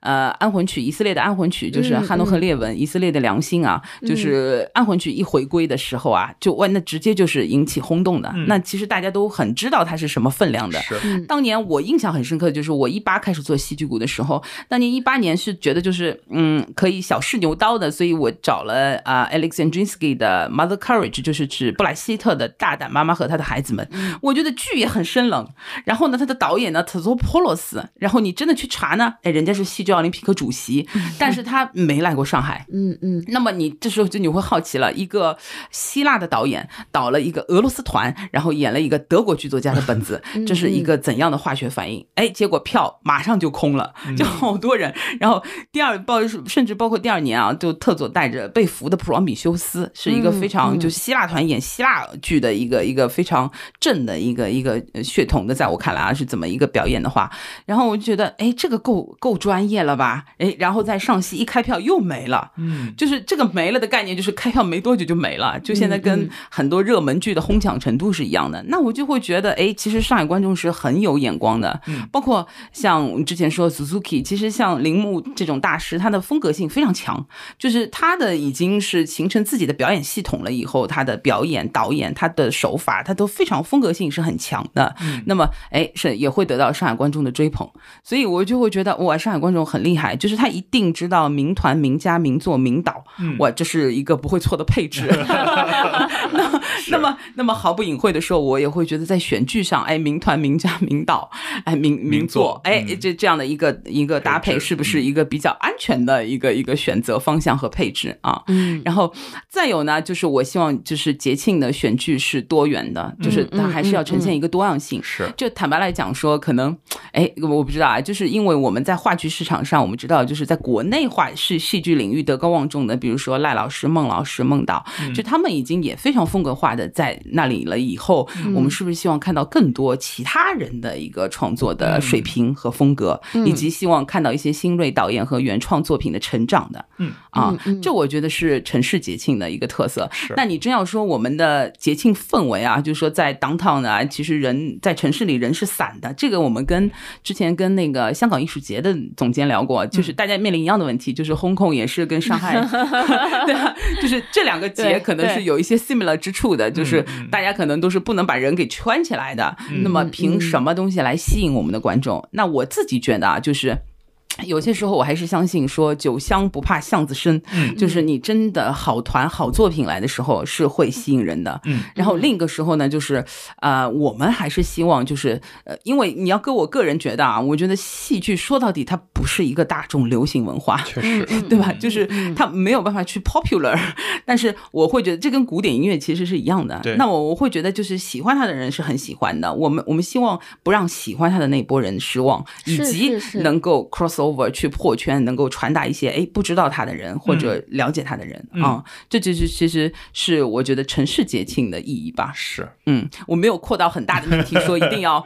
呃安魂曲，以色列的安魂曲，就是嗯汉诺赫列文，以色列的良心啊，就是安魂曲一回归的时候啊，就哇，那直接就是引起轰动的。那其实大家都很知道它是什么分量的。是，当年我印象很深刻的就是我一八开始做戏剧股的时候，当年一八年是觉得就是嗯可以小试牛刀的，所以我找了啊、Alex Andrinsky 的 Mother Courage，就是指布莱希特的大胆妈妈和她的孩子们。我觉得剧也很生冷，然后呢，他的导演呢 t a z o p o l o s 然后你真的去查呢，哎，人家是戏剧奥林匹克主席，但是他没来过上海。嗯嗯那么你这时候就你会好奇了，一个希腊的导演导了一个俄罗斯团，然后演了一个德国剧作家的本子，这是一个怎样的化学反应？哎，结果票马上就空了，就好多人。然后第二包甚至包括第二年啊，就特佐带着被俘的普罗米修斯，是一个非常就希腊团演希腊剧的一个一个非常正的一个一个呃血统的，在我看来啊是怎么一个表演的话，然后我就觉得哎，这个够够专业了吧？哎，然后在上戏一开票又没了。嗯，就是这个没了的概念，就是开票没多久就没了，就现在跟很多热门剧的哄抢程度是一样的。那我就会觉得，哎，其实上海观众是很有眼光的，嗯包括像之前说 Suzuki，其实像铃木这种大师，他的风格性非常强，就是他的已经是形成自己的表演系统了以后，他的表演、导演、他的手法，他都非常风格性是很强的。那么，哎，是也会得到上海观众的追捧，所以我就会觉得，哇，上海观众很厉害，就是他一定知道名团、名家、名作、名导，哇，这是一个不会错的配置。那 那么，那么毫不隐晦的说，我也会觉得在选剧上，哎，名团、名家、名导，哎，名名作，哎，嗯。这这样的一个一个搭配，是不是一个比较安全的一个一个选择方向和配置啊？嗯。然后再有呢，就是我希望就是节庆的选剧是多元的，就是它还是要呈现一个多样性。是，就坦白来讲说，可能，哎，我不知道啊，就是因为我们在话剧市场上，我们知道，就是在国内话是戏剧领域德高望重的，比如说赖老师、孟老师、孟导，就他们已经也非常风格化的在那里了。以后我们是不是希望看到更多其他人的一个创作的水平和风格，以及希望看到一些新锐导演和原创作品的成长的？嗯啊，这我觉得是城市节庆的一个特色。是那你真要说我们的节庆氛围啊，就是说在 downtown 呢，其实人在城市里人是散的。这个我们跟之前跟那个香港艺术节的总监聊过，就是大家面临一样的问题，就是 Hong Kong 也是跟上海，对吧？就是这两个节可能是有一些 similar 之处的，就是大家可能都是不能把人给圈起来的。那么凭什么东西来吸引我们的观众？那我自己觉得啊，就是。有些时候我还是相信说酒香不怕巷子深，嗯。就是你真的好团好作品来的时候是会吸引人的。嗯，然后另一个时候呢，就是呃，我们还是希望就是呃，因为你要跟我个人觉得啊，我觉得戏剧说到底它不是一个大众流行文化，确实，对吧？就是它没有办法去 popular，但是我会觉得这跟古典音乐其实是一样的。对。那我我会觉得就是喜欢他的人是很喜欢的，我们我们希望不让喜欢他的那波人失望，以及能够 cross over 去破圈，能够传达一些哎不知道他的人或者了解他的人啊，这就是其实是我觉得城市节庆的意义吧。是，嗯，我没有扩到很大的命题，说一定要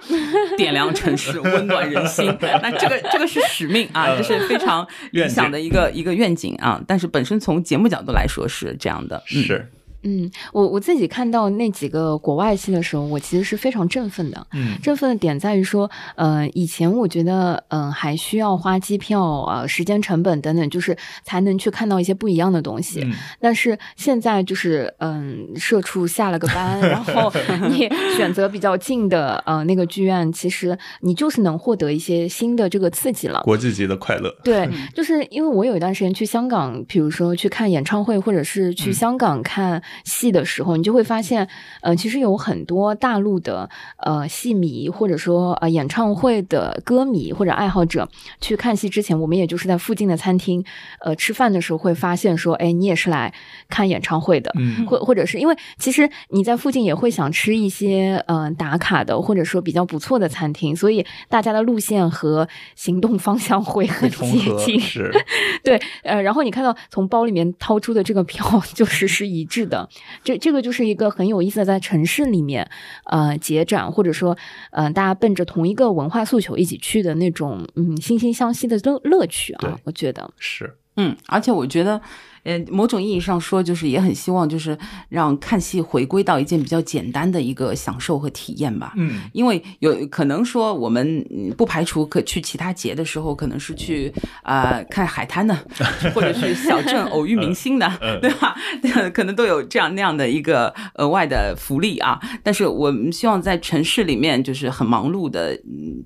点亮城市，温暖人心。那这个这个是使命啊，这是非常理想的一个一个愿景啊。但是本身从节目角度来说是这样的，是。嗯，我我自己看到那几个国外戏的时候，我其实是非常振奋的。嗯，振奋的点在于说，呃，以前我觉得，嗯，还需要花机票啊、时间成本等等，就是才能去看到一些不一样的东西。嗯，但是现在就是，嗯，社畜下了个班，然后 你选择比较近的呃那个剧院，其实你就是能获得一些新的这个刺激了。国际级的快乐。对，就是因为我有一段时间去香港，比如说去看演唱会，或者是去香港看。戏的时候，你就会发现，呃，其实有很多大陆的呃戏迷，或者说呃演唱会的歌迷或者爱好者去看戏之前，我们也就是在附近的餐厅呃吃饭的时候会发现说，哎，你也是来看演唱会的，嗯，或或者是因为其实你在附近也会想吃一些呃打卡的或者说比较不错的餐厅，所以大家的路线和行动方向会很接近，是，对，呃，然后你看到从包里面掏出的这个票 就是是一致的。这这个就是一个很有意思的，在城市里面，呃，结展或者说，呃，大家奔着同一个文化诉求一起去的那种，嗯，惺惺相惜的乐乐趣啊，我觉得是，嗯，而且我觉得。呃，某种意义上说，就是也很希望，就是让看戏回归到一件比较简单的一个享受和体验吧。嗯，因为有可能说，我们不排除可去其他节的时候，可能是去啊看海滩的，或者是小镇偶遇明星的，对吧？可能都有这样那样的一个额外的福利啊。但是我们希望在城市里面，就是很忙碌的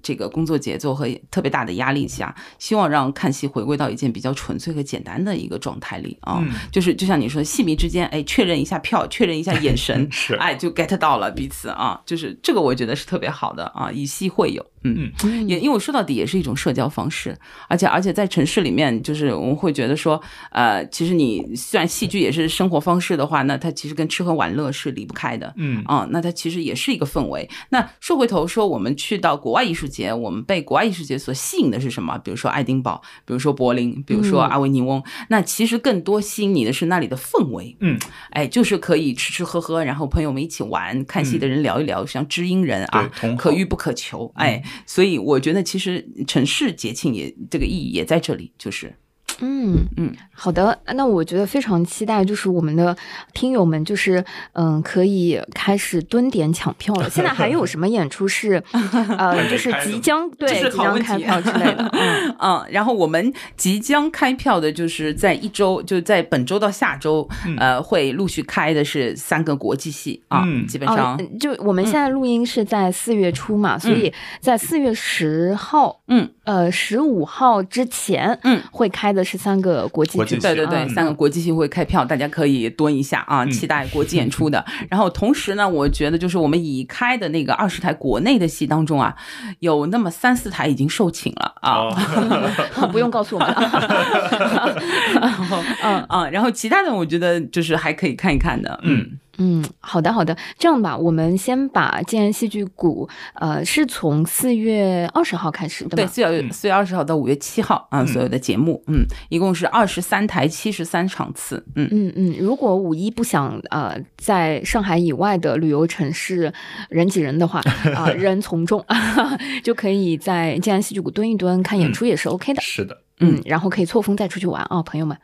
这个工作节奏和特别大的压力下，希望让看戏回归到一件比较纯粹和简单的一个状态里。啊，就是就像你说，戏迷之间，哎，确认一下票，确认一下眼神，是，哎，就 get 到了彼此啊，就是这个，我觉得是特别好的啊，以戏会友。嗯，嗯。也因为说到底也是一种社交方式，而且而且在城市里面，就是我们会觉得说，呃，其实你虽然戏剧也是生活方式的话，那它其实跟吃喝玩乐是离不开的，嗯。啊，那它其实也是一个氛围。那说回头说，我们去到国外艺术节，我们被国外艺术节所吸引的是什么？比如说爱丁堡，比如说柏林，比如说阿维尼翁，那其实更多吸引你的是那里的氛围，嗯，哎，就是可以吃吃喝喝，然后朋友们一起玩，看戏的人聊一聊，像知音人啊，可遇不可求，哎。所以我觉得，其实城市节庆也这个意义也在这里，就是。嗯。嗯，好的，那我觉得非常期待，就是我们的听友们，就是嗯，可以开始蹲点抢票了。现在还有什么演出是 呃，就是即将对即将开票之类的？嗯。嗯，然后我们即将开票的，就是在一周，就在本周到下周，呃，会陆续开的是三个国际戏啊，基本上。就我们现在录音是在四月初嘛，所以在四月十号，嗯。呃，十五号之前，嗯，会开的。是三个国际剧，对对对，三个国际戏会开票，大家可以蹲一下啊，期待国际演出的。然后同时呢，我觉得就是我们已开的那个二十台国内的戏当中啊，有那么三四台已经售罄了啊，不用告诉我们。嗯嗯，然后其他的我觉得就是还可以看一看的，嗯。嗯，好的好的，这样吧，我们先把建安戏剧谷，呃，是从四月二十号开始的，对，四月四月二十号到五月七号啊，所有的节目，嗯，一共是二十三台，七十三场次，嗯。嗯嗯，如果五一不想呃在上海以外的旅游城市人挤人的话啊，人从众，就可以在建安戏剧谷蹲一蹲，看演出也是 OK 的，是的。嗯，然后可以错峰再出去玩啊，朋友们。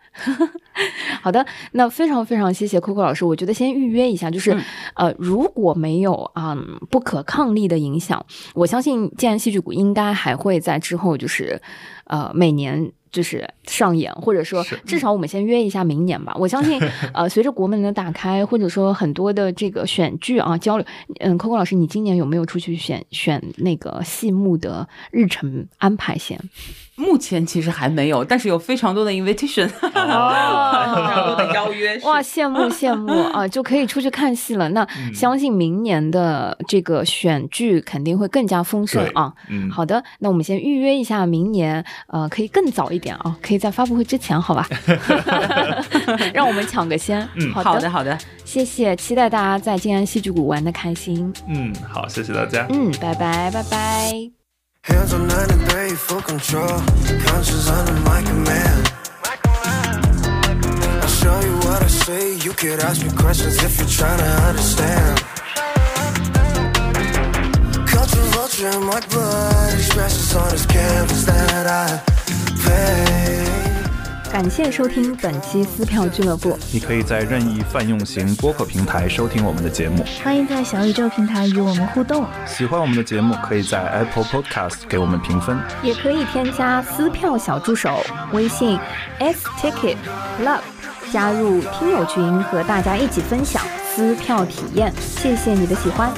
好的，那非常非常谢谢 Coco 老师。我觉得先预约一下，就是呃，如果没有啊不可抗力的影响，我相信建安戏剧谷应该还会在之后，就是呃每年。就是上演，或者说至少我们先约一下明年吧。我相信，呃，随着国门的打开，或者说很多的这个选剧啊交流，嗯，Coco 老师，你今年有没有出去选选那个戏目的日程安排先？目前其实还没有，但是有非常多的 invitation，非常多的邀约。哇，羡慕羡慕啊，就可以出去看戏了。那相信明年的这个选剧肯定会更加丰盛啊。嗯，好的，那我们先预约一下明年，呃，可以更早一。点啊，可以在发布会之前，好吧？让我们抢个先。嗯，好的，好的，谢谢，期待大家在静安戏剧谷玩的开心。嗯，好，谢谢大家。嗯，拜拜，拜拜。Hands on 93, full control. Conscious under my command. I'll show you what I see. You could ask me questions if you're trying to understand. Culture vulture in my blood. Expressions on this canvas that I paint. 感谢收听本期撕票俱乐部。你可以在任意泛用型播客平台收听我们的节目。欢迎在小宇宙平台与我们互动。喜欢我们的节目，可以在 Apple Podcast 给我们评分。也可以添加撕票小助手微信 s ticket club，加入听友群和大家一起分享撕票体验。谢谢你的喜欢。